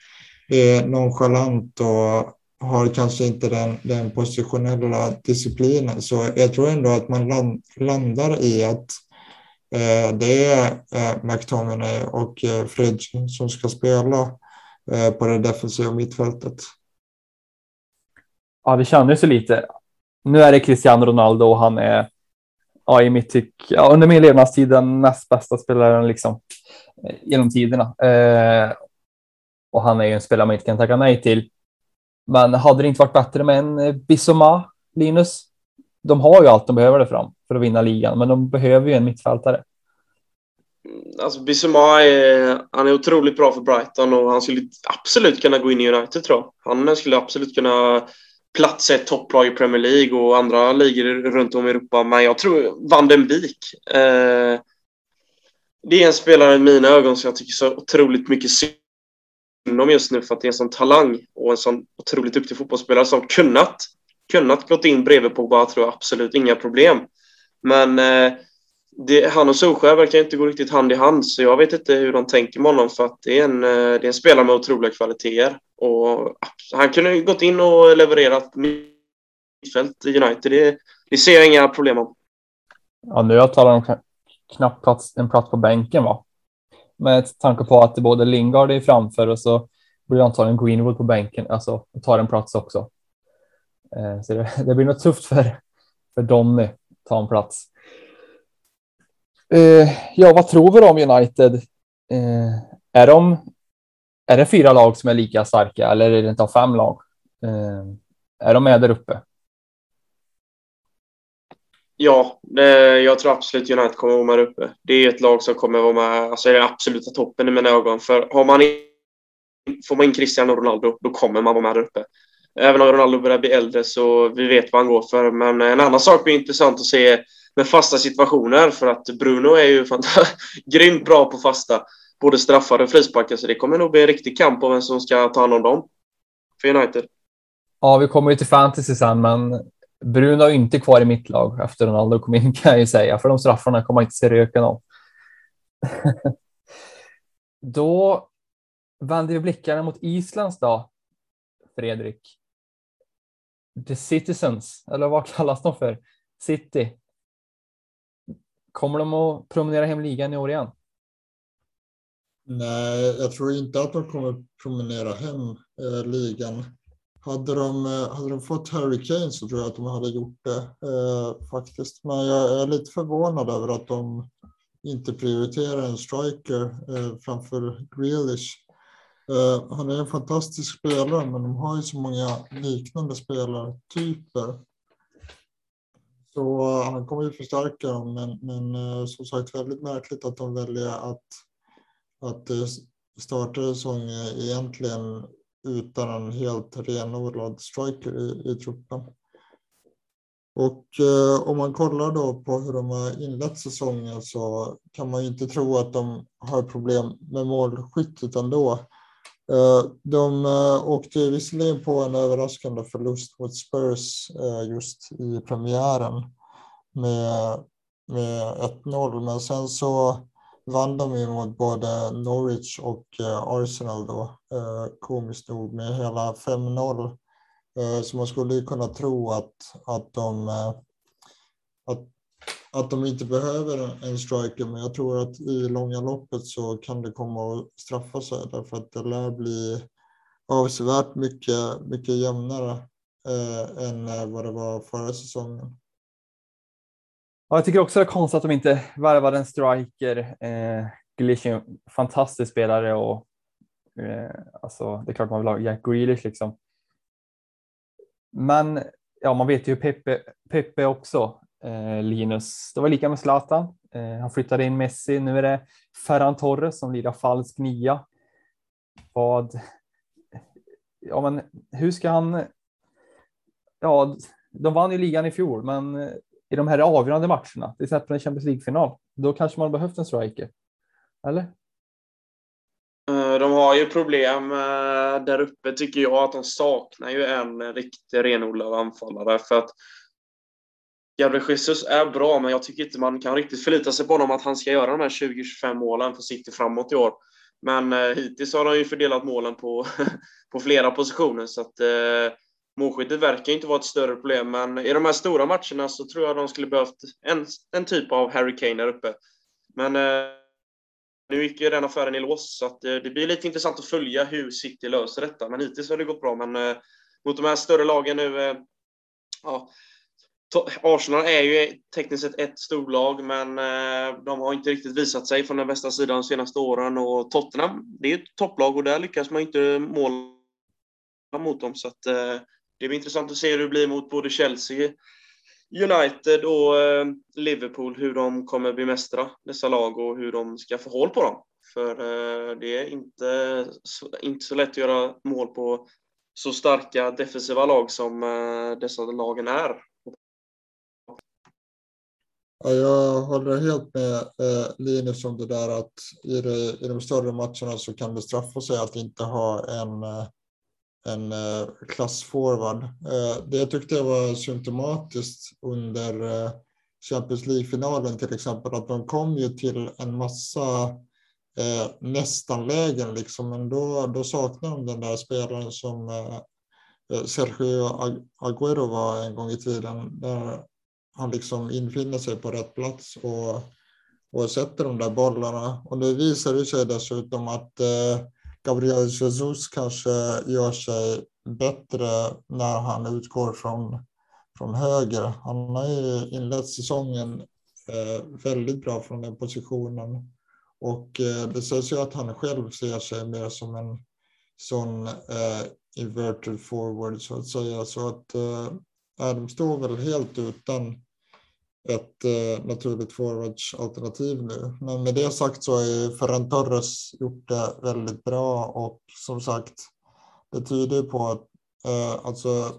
Speaker 4: är nonchalant och har kanske inte den, den positionella disciplinen. Så jag tror ändå att man land, landar i att eh, det är eh, McTominay och eh, Fridge som ska spela eh, på det defensiva mittfältet.
Speaker 2: Ja, det kändes ju lite. Nu är det Cristiano Ronaldo och han är ja, i mitt tyck, ja, under min levnadstid den näst bästa spelaren liksom eh, genom tiderna. Eh, och han är ju en spelare man inte kan tacka nej till. Men hade det inte varit bättre med en eh, Bissoma, Linus? De har ju allt de behöver det fram för att vinna ligan, men de behöver ju en mittfältare.
Speaker 3: Mm, alltså Bissoma är, han är otroligt bra för Brighton och han skulle absolut kunna gå in i United tror jag. Han skulle absolut kunna platsa ett topplag i Premier League och andra ligor runt om i Europa. Men jag tror Van den Beek. Eh, det är en spelare i mina ögon som jag tycker så otroligt mycket synd om just nu för att det är en sån talang och en sån otroligt duktig fotbollsspelare som kunnat, kunnat gått in bredvid Pogba tror jag absolut inga problem. Men eh, det, han och Solskjaer verkar inte gå riktigt hand i hand så jag vet inte hur de tänker med honom för att det är en, eh, det är en spelare med otroliga kvaliteter och han kunde ju gått in och levererat mittfält i United. Det, det ser jag inga problem om.
Speaker 2: Ja, nu jag talat om knappt plats, en plats på bänken va? Med tanke på att både Lingard är framför och så blir antagligen Greenwood på bänken, alltså och tar en plats också. Eh, så det, det, blir nog tufft för, för Donny att ta en plats. Eh, ja, vad tror vi om United? Eh, är de? Är det fyra lag som är lika starka eller är det inte fem lag? Eh, är de med där uppe?
Speaker 3: Ja, det, jag tror absolut United kommer vara med uppe. Det är ett lag som kommer vara med, alltså är det absoluta toppen i mina ögon. För har man in, får man in Cristiano Ronaldo, då kommer man vara med där uppe. Även om Ronaldo börjar bli äldre så vi vet vad han går för. Men en annan sak blir intressant att se med fasta situationer för att Bruno är ju [laughs] grymt bra på fasta, både straffar och frisparkar. Så det kommer nog bli en riktig kamp om vem som ska ta hand om dem för United.
Speaker 2: Ja, vi kommer ju till fantasy sen, men Bruno är inte kvar i mitt lag efter Ronaldo kom in kan jag ju säga, för de straffarna kommer man inte se röken av. [laughs] Då vänder vi blickarna mot Islands då, Fredrik. The Citizens, eller vad kallas de för? City. Kommer de att promenera hem ligan i år igen?
Speaker 4: Nej, jag tror inte att de kommer promenera hem eh, ligan. Hade de, eh, hade de fått Harry Kane så tror jag att de hade gjort det eh, faktiskt. Men jag är lite förvånad över att de inte prioriterar en striker eh, framför Grealish. Eh, han är en fantastisk spelare, men de har ju så många liknande spelartyper. Så eh, han kommer ju förstärka dem, men, men eh, som sagt väldigt märkligt att de väljer att, att starta säsongen egentligen utan en helt renodlad striker i, i truppen. Och eh, om man kollar då på hur de har inlett säsongen så kan man ju inte tro att de har problem med målskyttet ändå. Eh, de eh, åkte visserligen på en överraskande förlust mot Spurs eh, just i premiären med, med 1-0, men sen så vann de ju mot både Norwich och eh, Arsenal då, eh, komiskt nog med hela 5-0. Eh, så man skulle ju kunna tro att, att, de, att, att de inte behöver en striker, men jag tror att i långa loppet så kan det komma att straffa sig därför att det lär bli avsevärt mycket, mycket jämnare eh, än vad det var förra säsongen.
Speaker 2: Ja, jag tycker också det är konstigt att de inte värvade en striker. Eh, Grealish är en fantastisk spelare och eh, alltså, det är klart man vill ha Jack Grealish liksom. Men ja, man vet ju Pepe, Peppe också, eh, Linus. Det var lika med Zlatan. Eh, han flyttade in Messi. Nu är det Ferran Torres som lirar falsk nia. Vad, ja, men hur ska han... Ja, de vann ju ligan i fjol, men i de här avgörande matcherna, till exempel en Champions League-final, då kanske man behövt en striker. Eller?
Speaker 3: Eh, de har ju problem eh, där uppe tycker jag att de saknar ju en riktig renodlad anfallare för att Gabriel Jesus är bra men jag tycker inte man kan riktigt förlita sig på honom att han ska göra de här 20-25 målen för City framåt i år. Men eh, hittills har de ju fördelat målen på, [laughs] på flera positioner så att eh, målskyttet verkar inte vara ett större problem men i de här stora matcherna så tror jag de skulle behövt en, en typ av Harry Kane där uppe. Men eh, nu gick ju den affären i lås, så att, eh, det blir lite intressant att följa hur City löser detta. Men hittills har det gått bra. Men eh, mot de här större lagen nu, eh, ja, Arsenal är ju tekniskt sett ett storlag, men eh, de har inte riktigt visat sig från den bästa sidan de senaste åren. Och Tottenham, det är ett topplag och där lyckas man inte måla mot dem. Så att, eh, det blir intressant att se hur det blir mot både Chelsea, United och eh, Liverpool hur de kommer bemästra dessa lag och hur de ska få håll på dem. För eh, det är inte så, inte så lätt att göra mål på så starka defensiva lag som eh, dessa lagen är.
Speaker 4: Ja, jag håller helt med eh, Linus om det där att i, det, i de större matcherna så kan det straffa sig att inte ha en eh, en eh, klassforward. Eh, det jag tyckte var symptomatiskt under eh, Champions League-finalen till exempel, att de kom ju till en massa eh, nästan-lägen, liksom, men då, då saknade de den där spelaren som eh, Sergio Aguero var en gång i tiden, där han liksom infinner sig på rätt plats och, och sätter de där bollarna. Och nu visar det sig dessutom att eh, Gabriel Jesus kanske gör sig bättre när han utgår från, från höger. Han har ju inlett säsongen eh, väldigt bra från den positionen. Och eh, det sägs ju att han själv ser sig mer som en sån eh, inverted forward så att säga. Så att eh, de står väl helt utan ett eh, naturligt forwardsalternativ nu. Men med det sagt så har ju Ferran Torres gjort det väldigt bra och som sagt, det tyder på att eh, alltså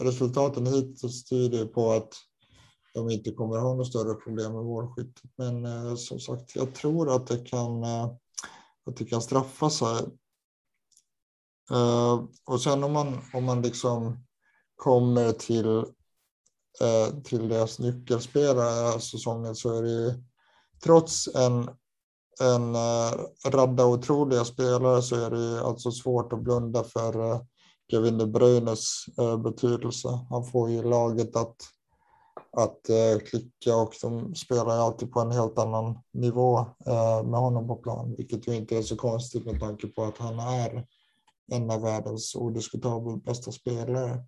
Speaker 4: resultaten hittills tyder på att de inte kommer ha några större problem med målskyttet. Men eh, som sagt, jag tror att det kan, eh, att det kan straffa sig. Eh, och sen om man, om man liksom kommer till Eh, till deras nyckelspelare säsongen så är det ju trots en, en eh, radda otroliga spelare så är det ju alltså svårt att blunda för eh, Kevin De Bruynes betydelse. Han får ju laget att, att klicka och de spelar alltid på en helt annan nivå med honom på plan, vilket ju inte är så konstigt med tanke på att han är en av världens odiskutabelt bästa spelare.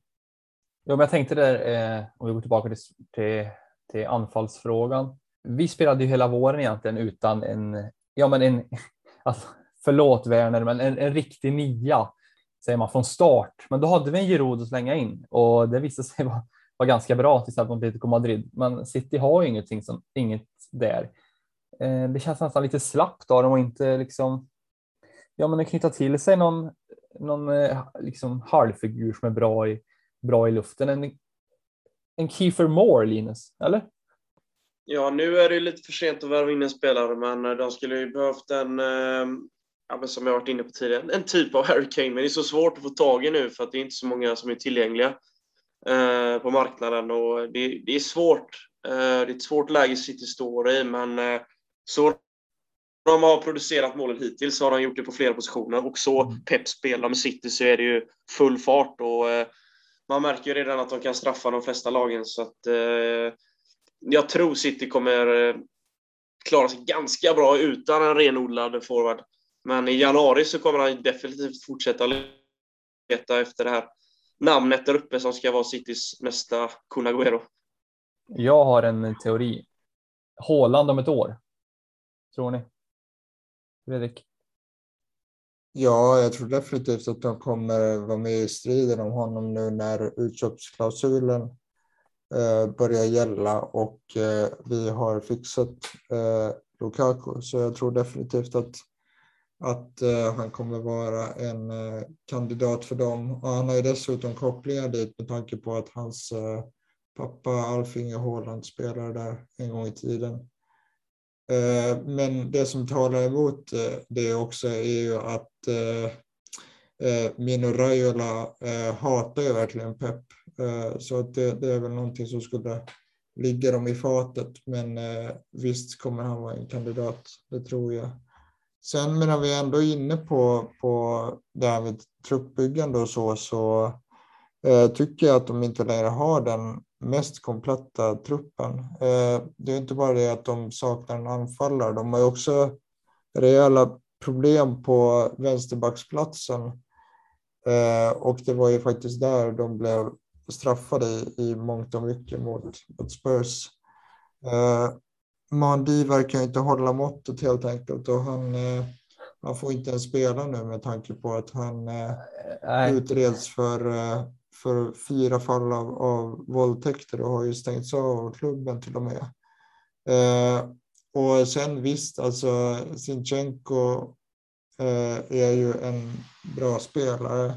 Speaker 2: Ja, men jag tänkte där, eh, om vi går tillbaka till, till, till, anfallsfrågan. Vi spelade ju hela våren egentligen utan en, ja men en, [laughs] alltså, förlåt Werner, men en, en riktig nia säger man från start. Men då hade vi en Giroud att slänga in och det visade sig vara, vara ganska bra till exempel mot Atletico Madrid. Men City har ju ingenting som, inget där. Eh, det känns nästan lite slappt av dem och inte liksom, ja men knyta till sig någon, någon eh, liksom halvfigur som är bra i bra i luften. En, en Kiefer Moore, Linus, eller?
Speaker 3: Ja, nu är det lite för sent att värva in en spelare, men de skulle ju behövt en, eh, ja, som jag varit inne på tidigare, en typ av Harry Kane. Men det är så svårt att få tag i nu för att det är inte så många som är tillgängliga eh, på marknaden och det, det är svårt. Eh, det är ett svårt läge City står i, men så de har producerat målen hittills så har de gjort det på flera positioner och så mm. Pep spelar med City så är det ju full fart och man märker ju redan att de kan straffa de flesta lagen så att eh, jag tror City kommer eh, klara sig ganska bra utan en renodlad forward. Men i januari så kommer han definitivt fortsätta leta efter det här namnet där uppe som ska vara Citys nästa Kun Agüero.
Speaker 2: Jag har en teori. Håland om ett år. Tror ni? Fredrik?
Speaker 4: Ja, jag tror definitivt att de kommer vara med i striden om honom nu när utköpsklausulen eh, börjar gälla och eh, vi har fixat eh, Lukaku. Så jag tror definitivt att att eh, han kommer vara en eh, kandidat för dem. Och han har ju dessutom kopplingar dit med tanke på att hans eh, pappa Alf Inge Haaland spelade där en gång i tiden. Eh, men det som talar emot eh, det också är ju att eh, Mino Raiola hatar ju verkligen Pep. Så att det, det, är väl någonting som skulle ligga dem i fatet. Men visst kommer han vara en kandidat, det tror jag. Sen medan vi ändå är inne på, på det här med truppbyggande och så, så eh, tycker jag att de inte längre har den mest kompletta truppen. Eh, det är inte bara det att de saknar en anfallare, de har också rejäla problem på vänsterbacksplatsen. Eh, och det var ju faktiskt där de blev straffade i, mångt och mycket mot, mot Spurs. Eh, Mandi verkar inte hålla måttet helt enkelt och han, han får inte ens spela nu med tanke på att han Nej. utreds för, för fyra fall av, av våldtäkter och har ju stängts av klubben till och med. Eh, och sen visst, alltså Sinchenko eh, är ju en bra spelare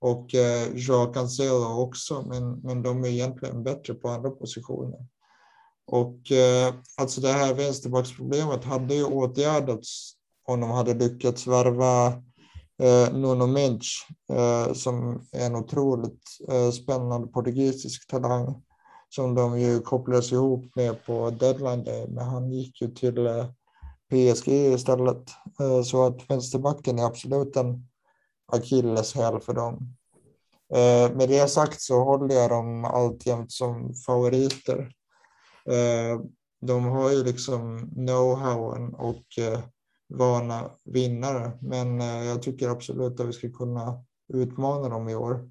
Speaker 4: och eh, Joao Cancelo också, men, men de är egentligen bättre på andra positioner. Och eh, alltså det här vänsterbacksproblemet hade ju åtgärdats om de hade lyckats värva eh, Nuno Mensch eh, som är en otroligt eh, spännande portugisisk talang som de ju kopplades ihop med på deadline day, men han gick ju till eh, PSG istället. Eh, så att vänsterbacken är absolut en akilleshäl för dem. Eh, med det sagt så håller jag dem alltjämt som favoriter. Eh, de har ju liksom know-howen och eh, vana vinnare, men eh, jag tycker absolut att vi ska kunna utmana dem i år.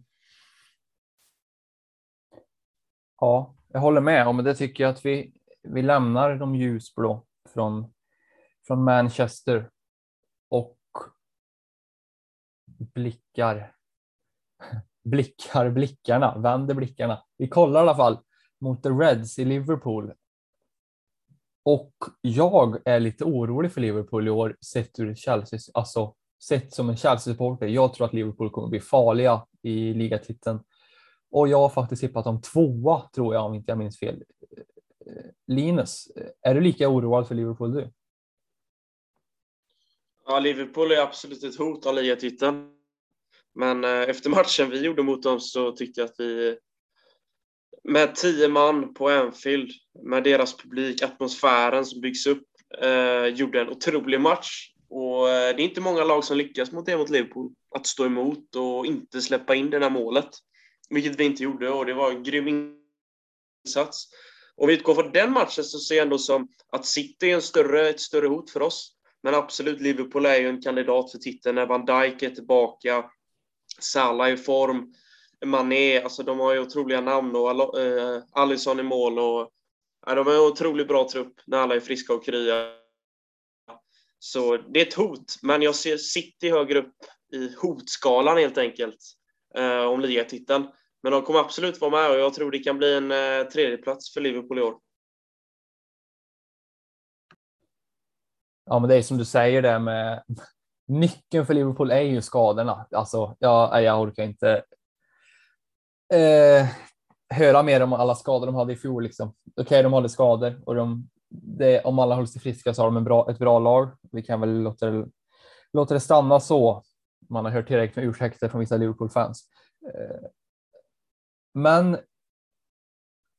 Speaker 2: Ja, jag håller med om det. tycker jag att vi, vi lämnar de ljusblå från, från Manchester och blickar, blickar blickarna, vänder blickarna. Vi kollar i alla fall mot The Reds i Liverpool. Och jag är lite orolig för Liverpool i år sett ur Chelsea, alltså sett som en Chelsea-supporter. Jag tror att Liverpool kommer bli farliga i ligatiteln. Och jag har faktiskt tippat om tvåa, tror jag, om inte jag minns fel. Eh, Linus, är du lika oroad för Liverpool du?
Speaker 3: Ja, Liverpool är absolut ett hot av ligatiteln. Men eh, efter matchen vi gjorde mot dem så tyckte jag att vi med tio man på Anfield, med deras publik, atmosfären som byggs upp, eh, gjorde en otrolig match. Och eh, det är inte många lag som lyckas mot det mot Liverpool, att stå emot och inte släppa in det där målet. Vilket vi inte gjorde och det var en grym insats. Om vi utgår från den matchen så ser jag ändå som att City är en större, ett större hot för oss. Men absolut, Liverpool är ju en kandidat för titeln när Van Dijk är tillbaka, Salah i form, Mané, alltså de har ju otroliga namn och uh, Alisson i mål och ja, de har en otroligt bra trupp när alla är friska och krya. Så det är ett hot, men jag ser City högre upp i hotskalan helt enkelt uh, om ligatiteln. Men de kommer absolut vara med och jag tror det kan bli en uh, tredjeplats för Liverpool i år.
Speaker 2: Ja, men det är som du säger det med [laughs] nyckeln för Liverpool är ju skadorna. Alltså, ja, jag orkar inte eh, höra mer om alla skador de hade i fjol. Liksom. Okej, okay, de hade skador och de, det, om alla håller sig friska så har de en bra, ett bra lag. Vi kan väl låta det, låta det stanna så. Man har hört tillräckligt med ursäkter från vissa Liverpool-fans. Eh, men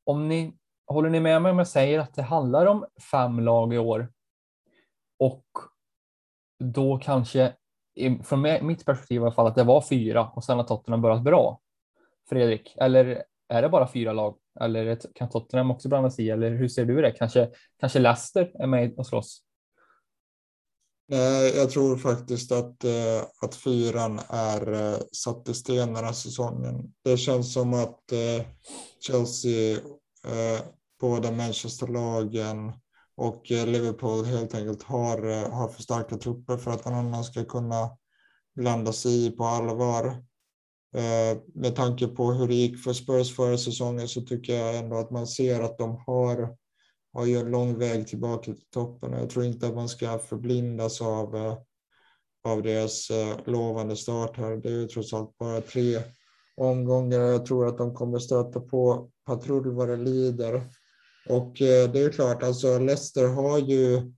Speaker 2: om ni håller ni med mig om jag säger att det handlar om fem lag i år och då kanske från mitt perspektiv i alla fall att det var fyra och sen har Tottenham börjat bra. Fredrik? Eller är det bara fyra lag? Eller kan Tottenham också blanda sig i? Eller hur ser du det? Kanske, kanske Leicester är med och slåss?
Speaker 4: Jag tror faktiskt att, eh, att fyran är eh, satt i sten den här säsongen. Det känns som att eh, Chelsea, båda Manchesterlagen och Liverpool helt enkelt har, har för starka trupper för att någon annan ska kunna blanda sig i på allvar. Eh, med tanke på hur det gick för Spurs förra säsongen så tycker jag ändå att man ser att de har, har ju en lång väg tillbaka till toppen. Jag tror inte att man ska förblindas av, eh, av deras eh, lovande start här. Det är ju trots allt bara tre omgångar. Jag tror att de kommer stöta på patrull vad det lider. Och det är klart, alltså Leicester har ju,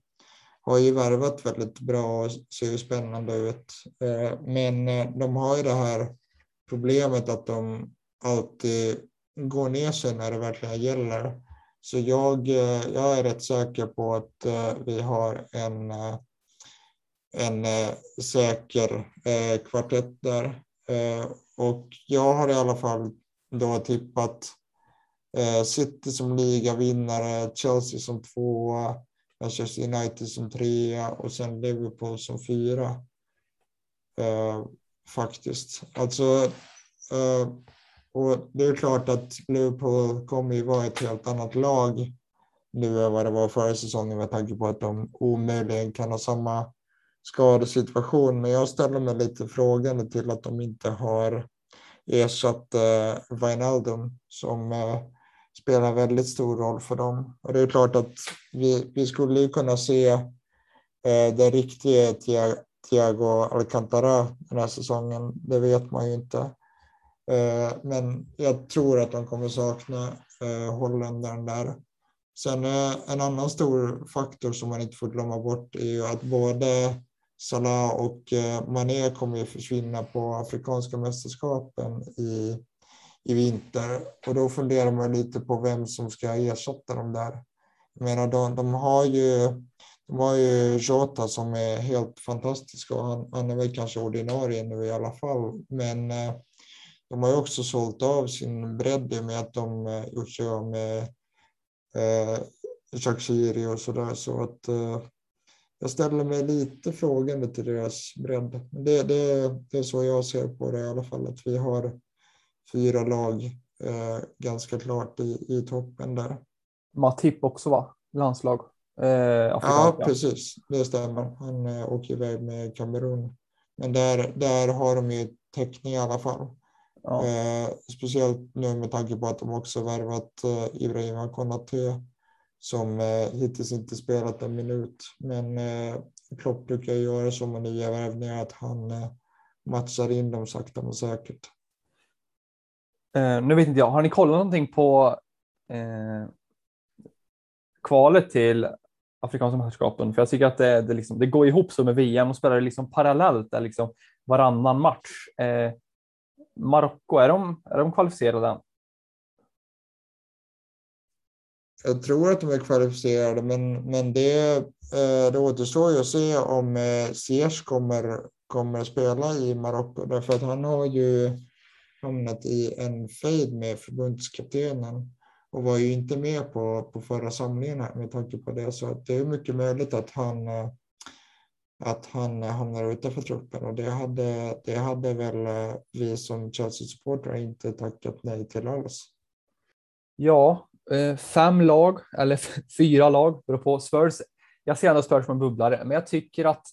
Speaker 4: har ju värvat väldigt bra och ser ju spännande ut. Men de har ju det här problemet att de alltid går ner sig när det verkligen gäller. Så jag, eh, jag är rätt säker på att eh, vi har en, eh, en säker kvartett där. Och jag har i alla fall då tippat City som ligavinnare, Chelsea som tvåa, Manchester United som trea och sen Liverpool som fyra. Faktiskt. Alltså eh, och det är klart att Liverpool kommer ju vara ett helt annat lag nu än vad det var förra säsongen med tanke på att de omöjligen kan ha samma skadesituation. Men jag ställer mig lite frågande till att de inte har ersatt eh, Wijnaldum som eh, spelar väldigt stor roll för dem. Och det är klart att vi, vi skulle ju kunna se eh, den riktiga Thiago Alcantara den här säsongen. Det vet man ju inte. Eh, men jag tror att de kommer sakna eh, holländaren där. Sen eh, en annan stor faktor som man inte får glömma bort är ju att både Salah och Mané kommer att försvinna på afrikanska mästerskapen i, i vinter. Och då funderar man lite på vem som ska ersätta dem där. Jag menar, de, de har ju de har ju Jota som är helt fantastisk och han, han är väl kanske ordinarie nu i alla fall. Men eh, de har ju också sålt av sin bredd i med att de eh, gjort sig av med eh, Shakiri och sådär. Så att eh, jag ställer mig lite frågande till deras bredd. Det, det, det är så jag ser på det i alla fall, att vi har fyra lag eh, ganska klart i, i toppen där.
Speaker 2: Matip också va? Landslag?
Speaker 4: Eh, ja, precis. Det stämmer. Han eh, åker iväg med Kamerun. Men där, där har de ju täckning i alla fall. Ja. Eh, speciellt nu med tanke på att de också värvat eh, Ibrahima Konate som eh, hittills inte spelat en minut. Men eh, Klopp brukar göra så med nya värvningar att han eh, matchar in dem sakta men säkert.
Speaker 2: Eh, nu vet inte jag, har ni kollat någonting på eh, kvalet till Afrikanska mästerskapen? För jag tycker att det, det, liksom, det går ihop så med VM och spelar liksom parallellt där liksom varannan match. Eh, Marocko, är de, är de kvalificerade än?
Speaker 4: Jag tror att de är kvalificerade, men, men det, eh, det återstår ju att se om eh, Ziyech kommer, kommer spela i Marocko, därför att han har ju hamnat i en fejd med förbundskaptenen och var ju inte med på, på förra samlingen här med tanke på det. Så att det är mycket möjligt att han eh, att han hamnar utanför truppen och det hade, det hade väl eh, vi som Chelsea-supportrar inte tackat nej till alls.
Speaker 2: Ja, eh, fem lag eller [laughs] fyra lag beror på. Spurs, jag ser ändå Spurs som en bubblare, men jag tycker att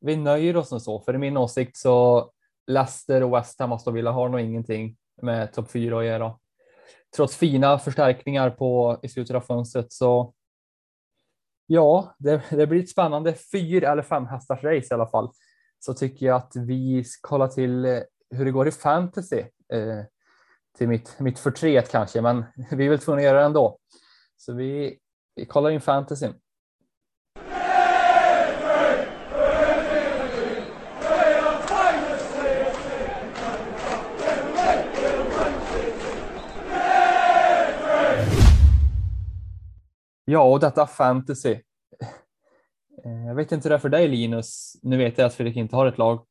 Speaker 2: vi nöjer oss med så, för i min åsikt så Leicester och West Ham och Villa har nog ingenting med topp fyra att göra. Trots fina förstärkningar på i slutet av fönstret så Ja, det, det blir ett spännande fyr eller fem hästars race i alla fall. Så tycker jag att vi kollar till eh, hur det går i fantasy. Eh, till mitt, mitt förtret kanske, men [laughs] vi vill tvungna att göra det ändå. Så vi, vi kollar in fantasyn. Ja, och detta fantasy. Eh, jag vet inte hur det är för dig Linus. Nu vet jag att Fredrik inte har ett lag.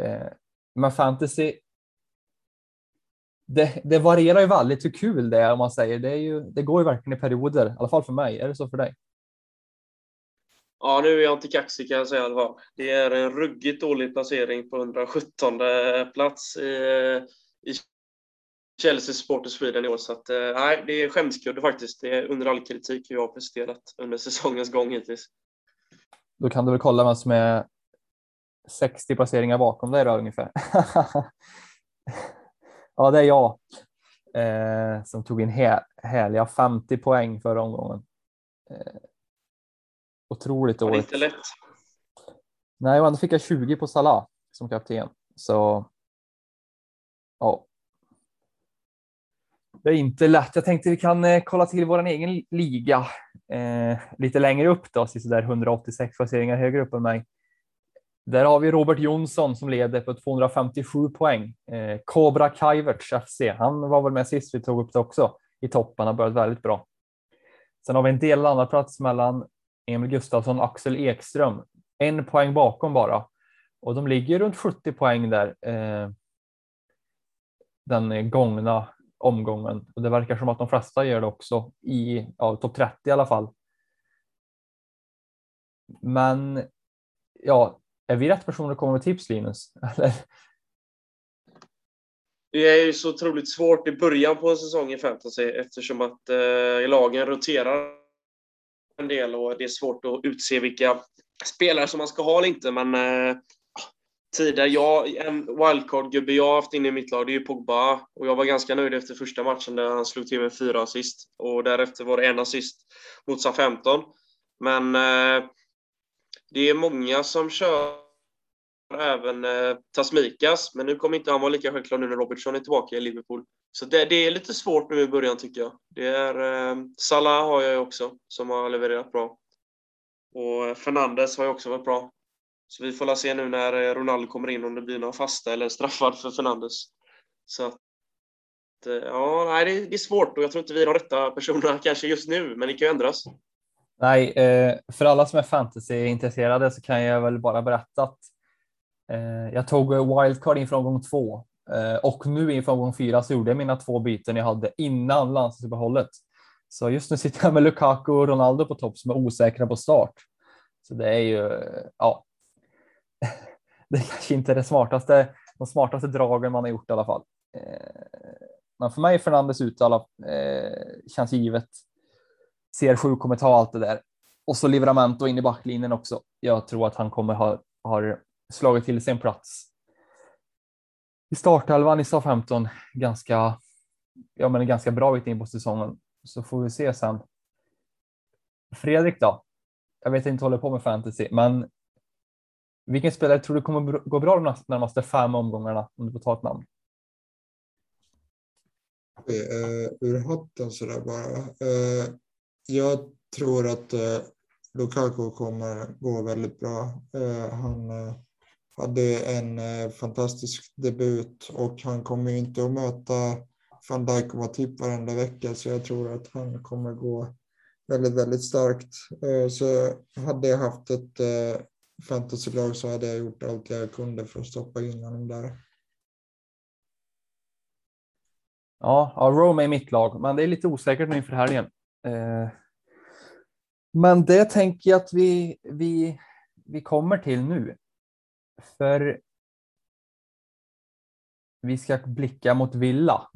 Speaker 2: Eh, men fantasy. Det, det varierar ju väldigt hur kul det är om man säger. Det, är ju, det går ju verkligen i perioder, i alla fall för mig. Är det så för dig?
Speaker 3: Ja, nu är jag inte kaxig kan jag säga i alla fall. Det är en ruggigt dålig placering på 117 plats i, i Chelsea Supporter Sweden i år. Så att, eh, nej, det är skämskudde faktiskt. Det är under all kritik hur jag har presterat under [laughs] säsongens gång hittills.
Speaker 2: Då kan du väl kolla vem som är 60 placeringar bakom dig då ungefär. [laughs] ja, det är jag eh, som tog in härliga 50 poäng förra omgången. Eh, otroligt dåligt.
Speaker 3: Inte lätt.
Speaker 2: Nej, och ändå fick jag 20 på Salah som kapten. Så ja. Det är inte lätt. Jag tänkte vi kan eh, kolla till vår egen liga eh, lite längre upp då, där 186 placeringar högre upp än mig. Där har vi Robert Jonsson som leder på 257 poäng. Eh, Cobra Kajverts FC, han var väl med sist vi tog upp det också i toppen, har börjat väldigt bra. Sen har vi en del andra plats mellan Emil Gustafsson och Axel Ekström. En poäng bakom bara. Och de ligger runt 70 poäng där. Eh, den gångna omgången. Och det verkar som att de flesta gör det också i ja, topp 30 i alla fall. Men ja, är vi rätt personer att komma med tips Linus? [laughs] Eller?
Speaker 3: Det är ju så otroligt svårt i början på en säsong i fantasy eftersom att eh, lagen roterar en del och det är svårt att utse vilka spelare som man ska ha eller inte. Men eh, tidigare, jag, en wildcard-gubbe jag har haft inne i mitt lag, det är ju Pogba. Och jag var ganska nöjd efter första matchen där han slog till med fyra assist. Och därefter var det en assist mot 15. Men eh, det är många som kör även eh, Tasmikas, men nu kommer inte han vara lika självklar nu när Robertson är tillbaka i Liverpool. Så det, det är lite svårt nu i början tycker jag. Det är eh, Salah har jag också, som har levererat bra. Och eh, Fernandes har ju också varit bra. Så vi får se nu när eh, Ronaldo kommer in om det blir någon fasta eller straffar för Fernandes. Så att, eh, ja, nej, det, är svårt och jag tror inte vi är de rätta personerna [laughs] kanske just nu, men det kan ju ändras.
Speaker 2: Nej, eh, för alla som är fantasyintresserade så kan jag väl bara berätta att jag tog wildcard inför omgång två och nu inför omgång fyra så gjorde jag mina två byten jag hade innan landslagsuppehållet. Så just nu sitter jag med Lukaku och Ronaldo på topp som är osäkra på start. Så det är ju, ja, [laughs] det är kanske inte är det smartaste, de smartaste dragen man har gjort i alla fall. Eh, men för mig är Fernandes ut alla, eh, känns givet. Ser 7 kommer ta allt det där. Och så Livramento in i backlinjen också. Jag tror att han kommer ha har slagit till sig en plats i startelvan i SA-15 ganska, ja, men ganska bra bit in på säsongen. Så får vi se sen. Fredrik då? Jag vet inte håller på med fantasy, men vilken spelare tror du kommer gå bra de närmaste fem omgångarna om du får ta ett namn?
Speaker 4: Uh, ur hatten sådär bara. Uh, jag tror att uh, Lukaku kommer gå väldigt bra. han hade en fantastisk debut och han kommer inte att möta van Dijk och Matip varenda vecka så jag tror att han kommer gå väldigt, väldigt starkt. Så hade jag haft ett fantasylag så hade jag gjort allt jag kunde för att stoppa in honom där.
Speaker 2: Ja, ja Rome är mitt lag, men det är lite osäkert nu inför helgen. Eh, men det tänker jag att vi, vi, vi kommer till nu. För vi ska blicka mot Villa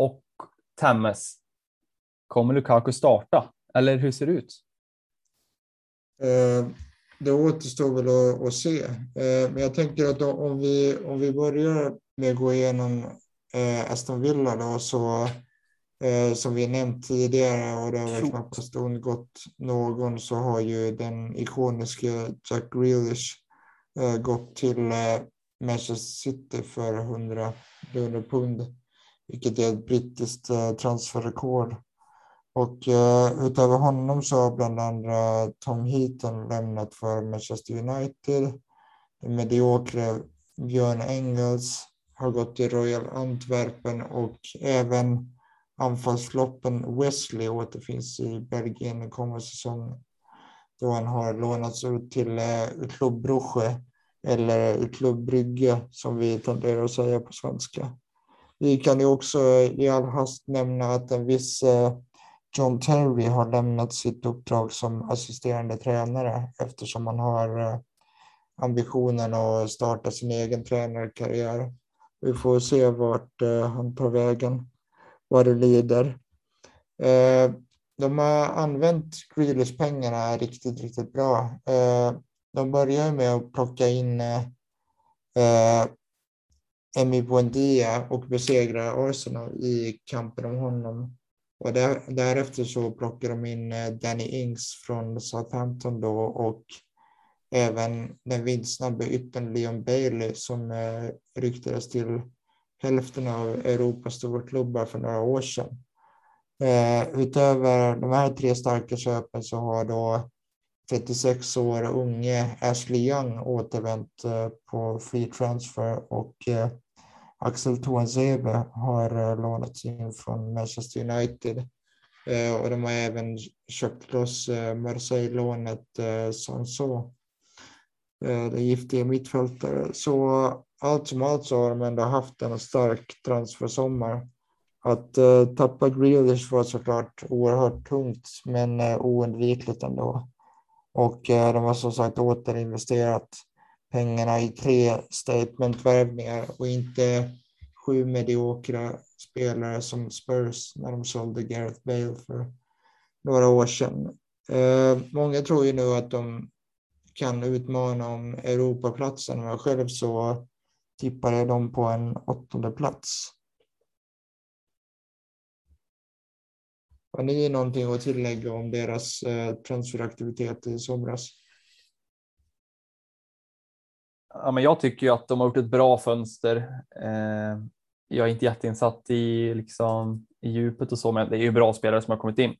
Speaker 2: och Tammes. Kommer Lukaku starta? Eller hur ser det ut?
Speaker 4: Eh, det återstår väl att, att se. Eh, men jag tänker att om vi, om vi börjar med att gå igenom eh, Aston Villa då, så som vi nämnt tidigare och det har väl knappast undgått någon så har ju den ikoniska Jack Grealish gått till Manchester City för 100 miljoner pund vilket är ett brittiskt eh, transferrekord. Och eh, utöver honom så har bland andra Tom Heaton lämnat för Manchester United. Den mediokre Björn Engels har gått till Royal Antwerpen och även anfallsfloppen Wesley återfinns i Belgien den kommande säsongen. Då han har lånats ut till eh, Club Brugge eller Club Brygge som vi tenderar att säga på svenska. Vi kan ju också i all hast nämna att en viss eh, John Terry har lämnat sitt uppdrag som assisterande tränare eftersom han har eh, ambitionen att starta sin egen tränarkarriär. Vi får se vart eh, han tar vägen, vad det lider. de har använt Grealish-pengarna riktigt, riktigt bra. De börjar med att plocka in Emi Buendia och besegrade Arsenal i kampen om honom. Och där, därefter så plockar de in eh, Danny Ings från Southampton då och även den vindsnabbe yttern Leon Bailey som eh, ryktades till hälften av Europas storklubbar för några år sedan. Eh, utöver de här tre starka köpen så har då 36 år unge Ashley Young återvänt eh, på free transfer och eh, Axel Tuanzebe har eh, lånats in från Manchester United. Och de har även köpt loss Marseille-lånet eh, Sanso. Det giftiga mittfältare. Så allt som allt så har de ändå haft en stark transfersommar. Att tappa Grealish var såklart oerhört tungt, men oundvikligt ändå. Och eh, de har som sagt återinvesterat pengarna i tre statementvärvningar och inte sju mediokra spelare som Spurs när de sålde Gareth Bale för några år sedan. Eh, många tror ju nu att de kan utmana om Europaplatsen, men själv så tippade jag dem på en åttonde plats. Har ni någonting att tillägga om deras eh, transferaktivitet i somras?
Speaker 2: Ja, men jag tycker ju att de har gjort ett bra fönster. Eh, jag är inte jätteinsatt i, liksom, i djupet och så, men det är ju bra spelare som har kommit in.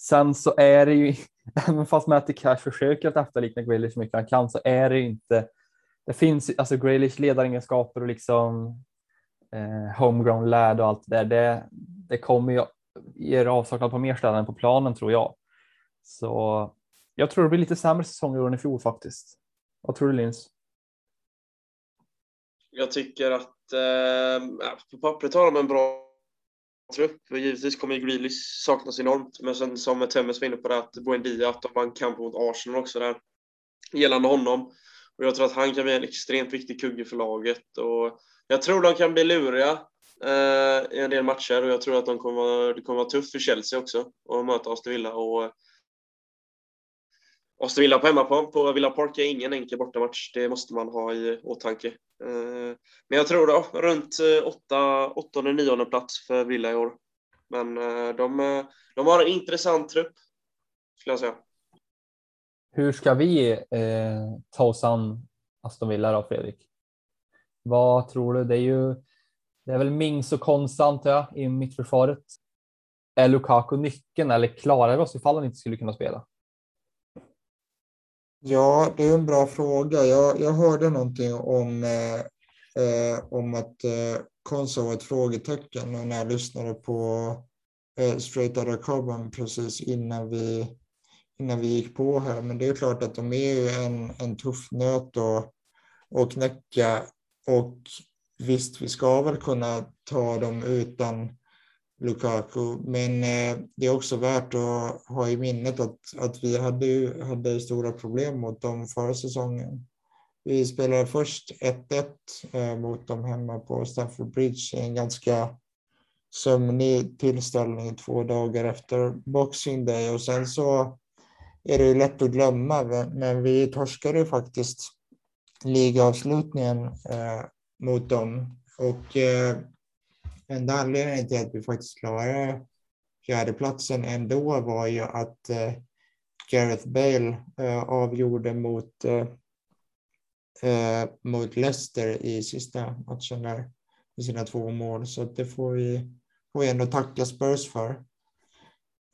Speaker 2: Sen så är det ju, [laughs] även fast Matty Cash försöker att efterlikna Grealish så mycket han kan, så är det ju inte. Det finns alltså Grealish ledaregenskaper och liksom eh, homegrown lad och allt det där. Det, det kommer ju ger avsaknad på mer ställen på planen tror jag. Så jag tror det blir lite sämre säsong i år än i fjol faktiskt. Vad tror du Linus?
Speaker 3: Jag tycker att eh, på pappret har de en bra trupp. Givetvis kommer Grealish saknas enormt, men sen som Temmes var inne på det att Buendia, att de vann kamp mot Arsenal också där gällande honom. Och jag tror att han kan bli en extremt viktig kugge för laget och jag tror de kan bli luriga i en del matcher och jag tror att de kommer, det kommer vara tufft för Chelsea också att möta Aston Villa. Och, eh, Aston Villa på hemmaplan på Villa Park är ingen enkel bortamatch. Det måste man ha i åtanke. Eh, men jag tror då runt eh, åtta, åttonde, nionde plats för Villa i år. Men de, de har en intressant trupp, skulle jag säga.
Speaker 2: Hur ska vi eh, ta oss an Aston Villa då, Fredrik? Vad tror du? Det är ju det är väl Mings och Konsa antar jag i mittförsvaret. Är Lukaku nyckeln eller klarar vi oss ifall han inte skulle kunna spela?
Speaker 4: Ja, det är en bra fråga. Jag, jag hörde någonting om, eh, eh, om att eh, Konsa var ett frågetecken när jag lyssnade på eh, Straight Outta Carbon precis innan vi, innan vi gick på här. Men det är klart att de är ju en, en tuff nöt att, att knäcka och visst, vi ska väl kunna ta dem utan Lukaku, men eh, det är också värt att ha i minnet att, att vi hade, hade stora problem mot dem förra säsongen. Vi spelade först 1-1 eh, mot dem hemma på Stamford Bridge i en ganska sömnig tillställning två dagar efter Boxing Day och sen så är det ju lätt att glömma, men vi torskade faktiskt ligaavslutningen eh, mot dem. Och eh, enda anledningen till att vi faktiskt klarade fjärdeplatsen ändå var ju att eh, Gareth Bale eh, avgjorde mot, eh, eh mot Leicester i sista matchen där med sina två mål. Så det får vi, får vi ändå tacka Spurs för.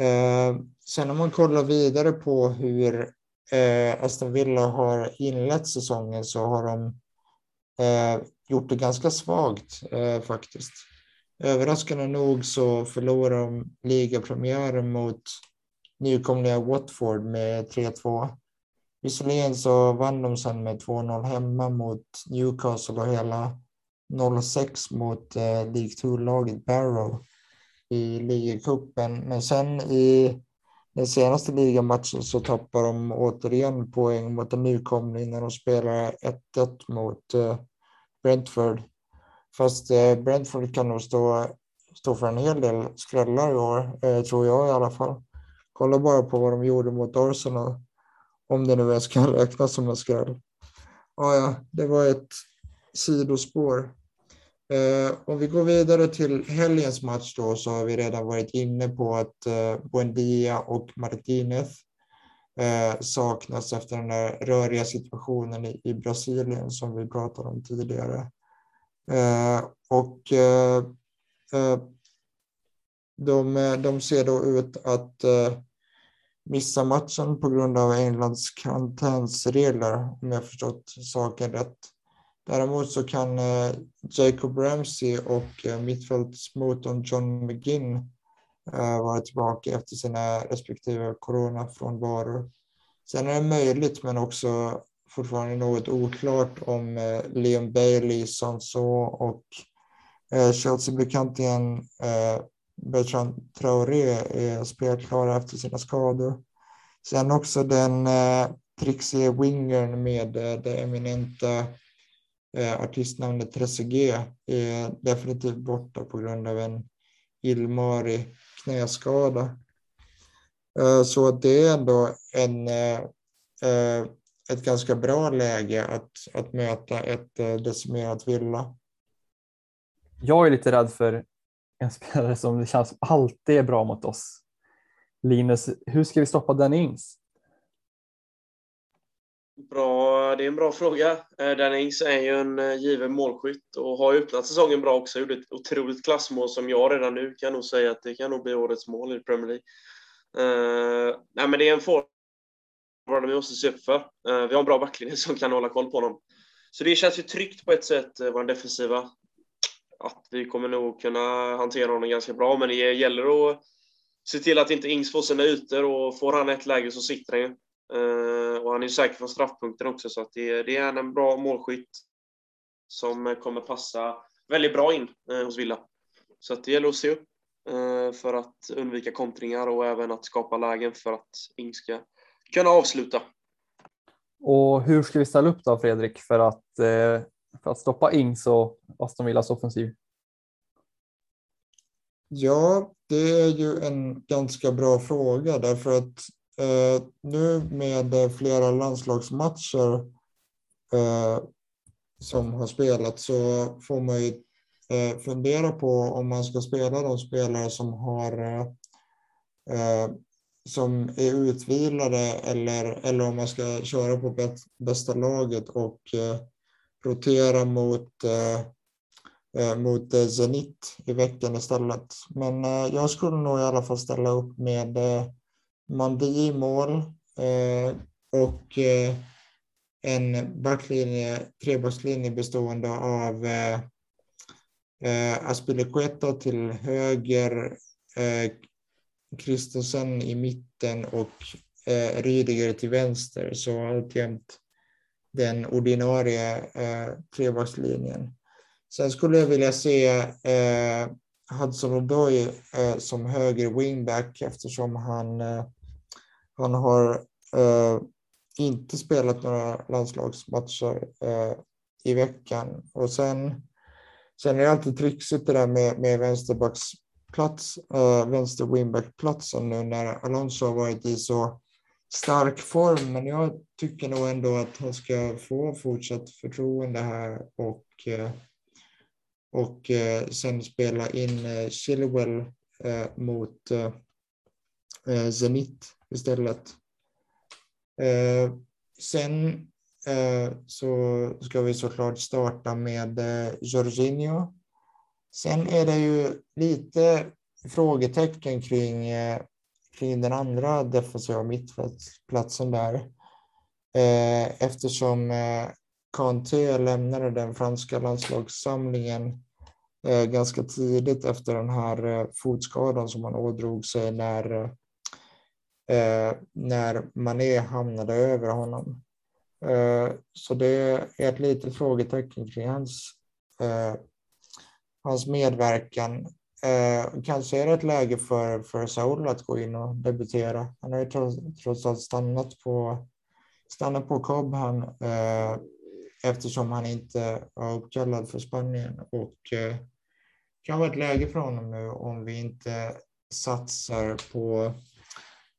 Speaker 4: Eh, sen om man kollar vidare på hur eh, Aston Villa har inlett säsongen så har de eh, gjort det ganska svagt eh, faktiskt. Överraskande nog så förlorar de ligapremiären mot nykomlingar Watford med 3-2. Visserligen så vann de sen med 2-0 hemma mot Newcastle och hela 0-6 mot eh, League 2-laget Barrow i ligacupen. Men sen i den senaste ligamatchen så tappar de återigen poäng mot en nykomling när de spelar 1-1 mot eh, Brentford. Fast eh, Brentford kan nog stå, stå för en hel del skrällar i år, eh, tror jag i alla fall. Kolla bara på vad de gjorde mot Arsenal. Om det nu ens kan [laughs] räknas som en skräll. Ah, ja, det var ett sidospår. Eh, om vi går vidare till helgens match då så har vi redan varit inne på att eh, Buendia och Martinez eh, saknas efter den där röriga situationen i, i Brasilien som vi pratade om tidigare. Eh, och eh, eh, de, eh, de ser då ut att eh, missa matchen på grund av Englands karantänsregler, om jag förstått saken rätt. Däremot så kan eh, Jacob Ramsey och mittfältsmotorn John McGinn Eh, vara tillbaka efter sina respektive coronafrånvaror. Sen är det möjligt, men också fortfarande något oklart om eh, Liam Leon Bailey, Sanso och eh, Chelsea-bekantingen Bertrand Traoré är spelklara efter sina skador. Sen också den trixiga wingern med det eminenta artistnamnet 3 är definitivt borta på grund av en illmarig knäskada. Eh, så det är ändå en eh, eh, ett ganska bra läge att, att möta ett decimerat Villa.
Speaker 2: Jag är lite rädd för en spelare som det känns alltid är bra mot oss. Linus, hur ska vi stoppa Danny Ings?
Speaker 3: Bra, det är en bra fråga. Eh, Dennings Ings är ju en eh, given målskytt och har ju öppnat säsongen bra också. Gjorde ett otroligt klassmål som jag redan nu kan nog säga att det kan nog bli årets mål i Premier League. Uh, nej, men det är en forward vi måste se upp för. Uh, vi har en bra backlinje som kan hålla koll på honom. Så det känns ju tryggt på ett sätt, vår defensiva. Att vi kommer nog kunna hantera honom ganska bra, men det gäller att se till att inte Ings får sina ytor och får han ett läge så sitter han ju. Eh, och han är ju säker från straffpunkten också, så att det, det är en bra målskytt som kommer passa väldigt bra in hos Villa. Så att det gäller att se upp för att undvika kontringar och även att skapa lägen för att Ings ska kunna avsluta.
Speaker 2: Och hur ska vi ställa upp då Fredrik för att, eh, för att stoppa Ings och Aston Villas offensiv?
Speaker 4: Ja, det är ju en ganska bra fråga därför att eh, Eh, nu med flera landslagsmatcher eh, som har spelats så får man ju eh, fundera på om man ska spela de spelare som har eh, eh som är utvilade eller, eller om man ska köra på bästa laget och eh, rotera mot, eh, eh mot Zenit i veckan istället. Men eh, jag skulle nog i alla fall ställa upp med eh, Mandi i mål eh, och eh, en backlinje, trebackslinje bestående av eh, eh Aspilicueta till höger, eh, Kristensen i mitten och eh, Rydiger till vänster, så alltjämt den ordinarie eh, trebackslinjen. Sen skulle jag vilja se eh, Hudson Odoi eh, som höger wingback eftersom han, eh, han har eh, inte spelat några landslagsmatcher eh, i veckan. Och sen, sen är det alltid trixigt det där med, med vänsterbacksplats, eh, vänster-wingbackplatsen nu när Alonso har varit i så stark form. Men jag tycker nog ändå att han ska få fortsatt förtroende här och, eh, och eh, sen spela in eh, Chilwell eh, mot eh, eh, Zenit istället. sen så ska vi såklart starta med Jorginho Sen är det ju lite frågetecken kring, eh, kring den andra defensiva mittplatsen där. Eftersom Kanté lämnade den franska landslagssamlingen Eh, ganska tidigt efter den här eh, fotskadan som han ådrog sig när, eh, när Mané hamnade över honom. Så det är ett litet frågetecken kring hans hans medverkan. Kanske är det ett läge för, för Saul att gå in och debutera. Han har ju trots, trots allt stannat på, stannat på Cobham eftersom han inte var uppkallad för Spanien. Och kan vara ett läge för honom nu om vi inte satsar på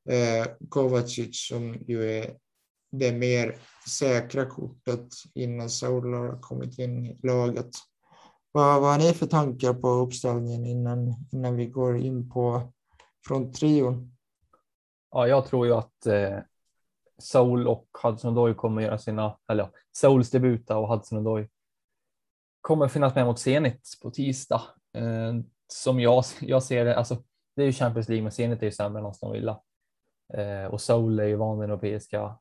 Speaker 4: eh, Kovacic som ju är det mer säkra kortet innan Saul har kommit in i laget. Vad, vad har ni för tankar på uppställningen innan, innan vi går in på fronttrion?
Speaker 2: Ja, jag tror ju att eh, Soul och Hudson Odoi kommer göra sina, eller ja, Souls debuta och Hudson Odoi kommer finnas med mot Zenit på tisdag. Eh, som jag, jag ser det, alltså det är ju Champions League, men Zenit är ju sämre än Aston Villa. Eh, och Soul är ju van vid europeiska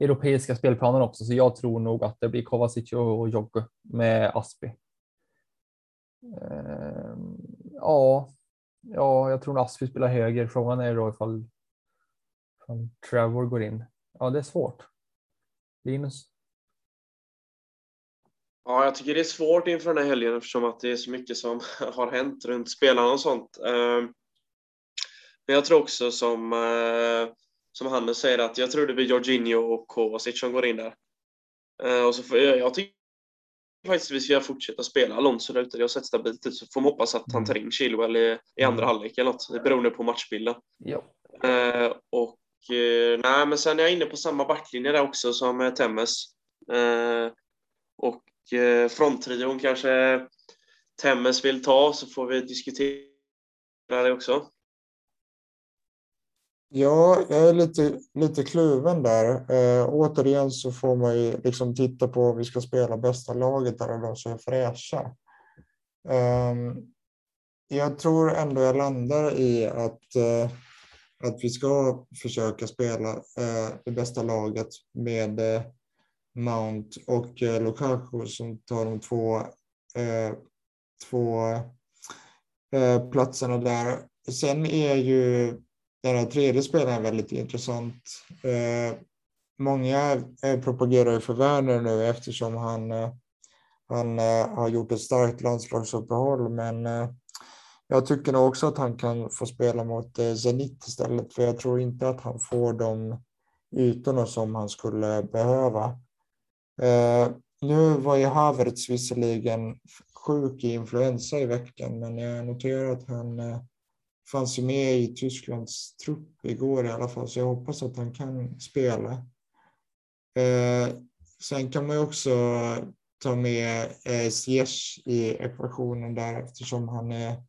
Speaker 2: europeiska spelplanen också, så jag tror nog att det blir Kovacic och Jogge med Aspi. Eh, ja, ja, jag tror Aspi spelar höger. Frågan är då ifall, ifall Trevor går in. Ja, det är svårt. Linus?
Speaker 3: Ja, jag tycker det är svårt inför den här helgen eftersom att det är så mycket som [laughs] har hänt runt spelarna och sånt. Ehm, men jag tror också som, eh, som Hannes säger att jag tror det blir Jorginho och Kovacic som går in där. Eh, och så får jag, jag tycker faktiskt vi ska fortsätta spela Alonso där ute. Det har sett stabilt ut så får man hoppas att han tar in Chilwell i, i andra
Speaker 2: Mm.
Speaker 3: halvlek eller något. Det beror på matchbilden.
Speaker 2: Ja.
Speaker 3: Eh, och nej, men sen är jag inne på samma backlinje där också som Temmes. Eh, och eh, fronttrion kanske Temmes vill ta så får vi diskutera det också.
Speaker 4: Ja, jag är lite, lite kluven där. Eh, återigen så får man ju liksom titta på om vi ska spela bästa laget eller de som är fräscha. Eh, jag tror ändå jag landar i att, eh, att vi ska försöka spela eh, det bästa laget med eh, Mount och eh, Lukaku som tar de två, eh, två eh, platserna där. Sen är ju den här tredje spelaren väldigt intressant. Eh, många eh, propagerar ju för Werner nu eftersom han, eh, han eh, har gjort ett starkt landslagsuppehåll. Men eh, jag tycker nog också att han kan få spela mot eh, Zenit istället. För jag tror inte att han får de ytorna som han skulle behöva. Eh, nu var ju Havertz visserligen sjuk i influensa i veckan, men jag noterar att han eh, fanns ju med i Tysklands trupp igår i alla fall, så jag hoppas att han kan spela. Eh, sen kan man ju också ta med Ziyech i ekvationen där eftersom han är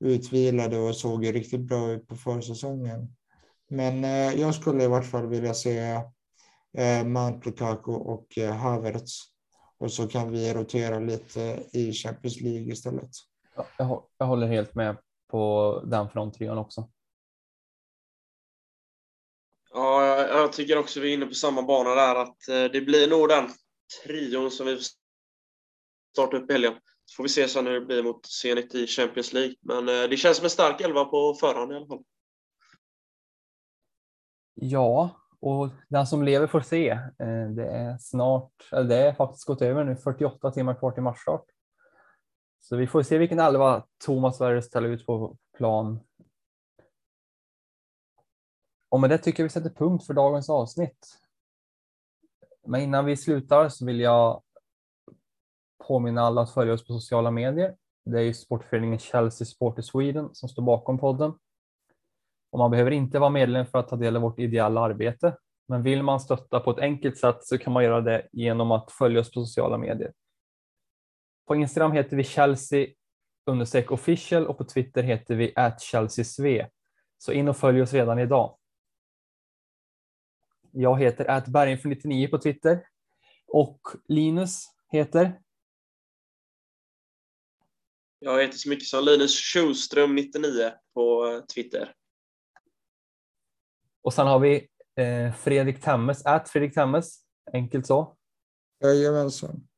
Speaker 4: utvilad och såg ju riktigt bra ut på försäsongen. Men jag skulle i vart fall vilja se Mount Lukaku och eh, Havertz. Och så kan vi rotera lite i Champions League istället.
Speaker 2: Ja, jag, hå- jag håller helt med på den fronttrion också.
Speaker 3: Ja, jag, tycker också vi är inne på samma bana där att eh, det blir nog den trion som vi startar upp i helgen. Så får vi se sen hur det blir mot Zenit i Champions League. Men eh, det känns som en stark elva på förhand i alla fall.
Speaker 2: Ja, och den som lever får se. Eh, det är snart, eller det är faktiskt gått över nu, 48 timmar kvar till matchstart. Så vi får se vilken elva Thomas Werner ställer ut på plan. Och med det tycker jag vi sätter punkt för dagens avsnitt. Men innan vi slutar så vill jag påminna alla att följa oss på sociala medier. Det är ju sportföreningen Chelsea Supporter Sweden som står bakom podden. Och man behöver inte vara medlem för att ta del av vårt ideella arbete. Men vill man stötta på ett enkelt sätt så kan man göra det genom att följa oss på sociala medier. På Instagram heter vi Chelsea official och på Twitter heter vi @chelseasv. Så in och följ oss redan idag. Jag heter atbergenfor99 på Twitter och Linus heter
Speaker 3: Jag heter så mycket som Linus Schuström 99 på Twitter
Speaker 2: och sen har vi eh, Fredrik Temmes, at Fredrik Temmes, enkelt så.
Speaker 4: Jajamensan.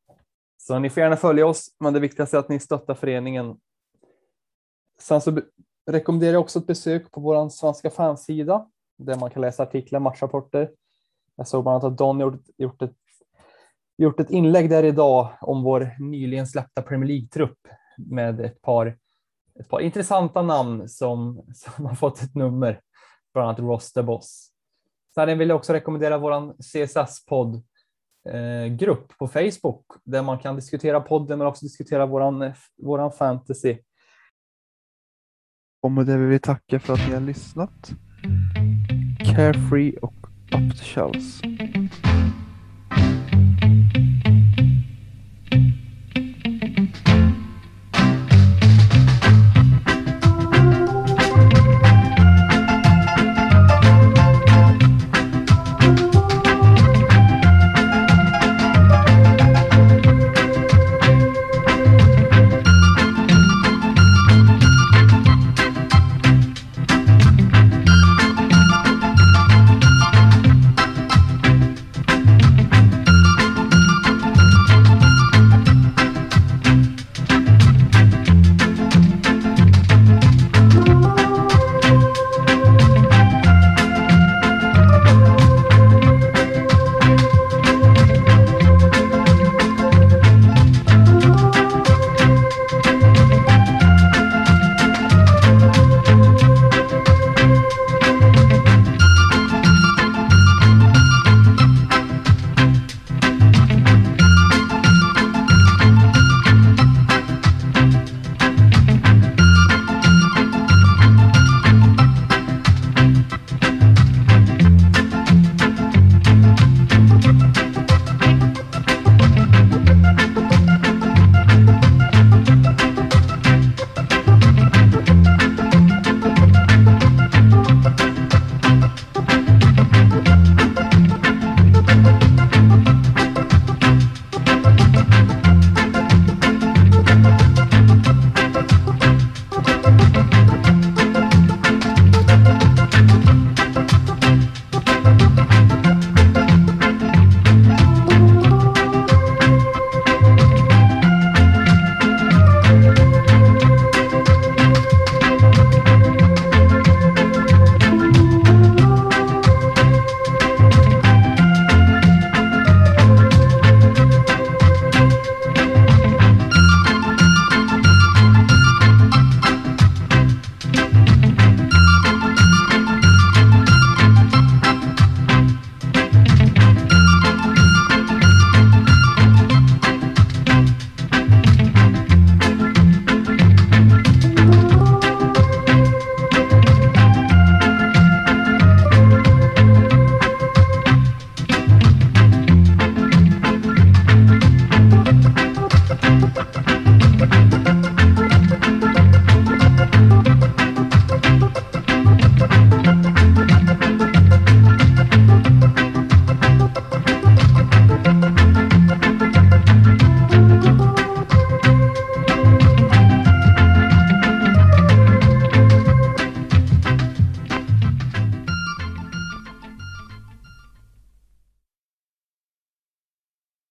Speaker 2: Så ni får gärna följa oss, men det viktigaste är att ni stöttar föreningen. Sen så rekommenderar jag också ett besök på vår svenska fansida där man kan läsa artiklar, matchrapporter. Jag såg bland annat att Don gjort, gjort, ett, gjort ett inlägg där idag om vår nyligen släppta Premier League-trupp med ett par, ett par intressanta namn som, som har fått ett nummer, bland annat Ross the Boss. Sen vill jag också rekommendera vår CSS-podd eh, grupp på Facebook där man kan diskutera podden men också diskutera våran, eh, våran fantasy.
Speaker 1: Och med det vill vi tacka för att ni har lyssnat. Carefree och Up to Chelsea.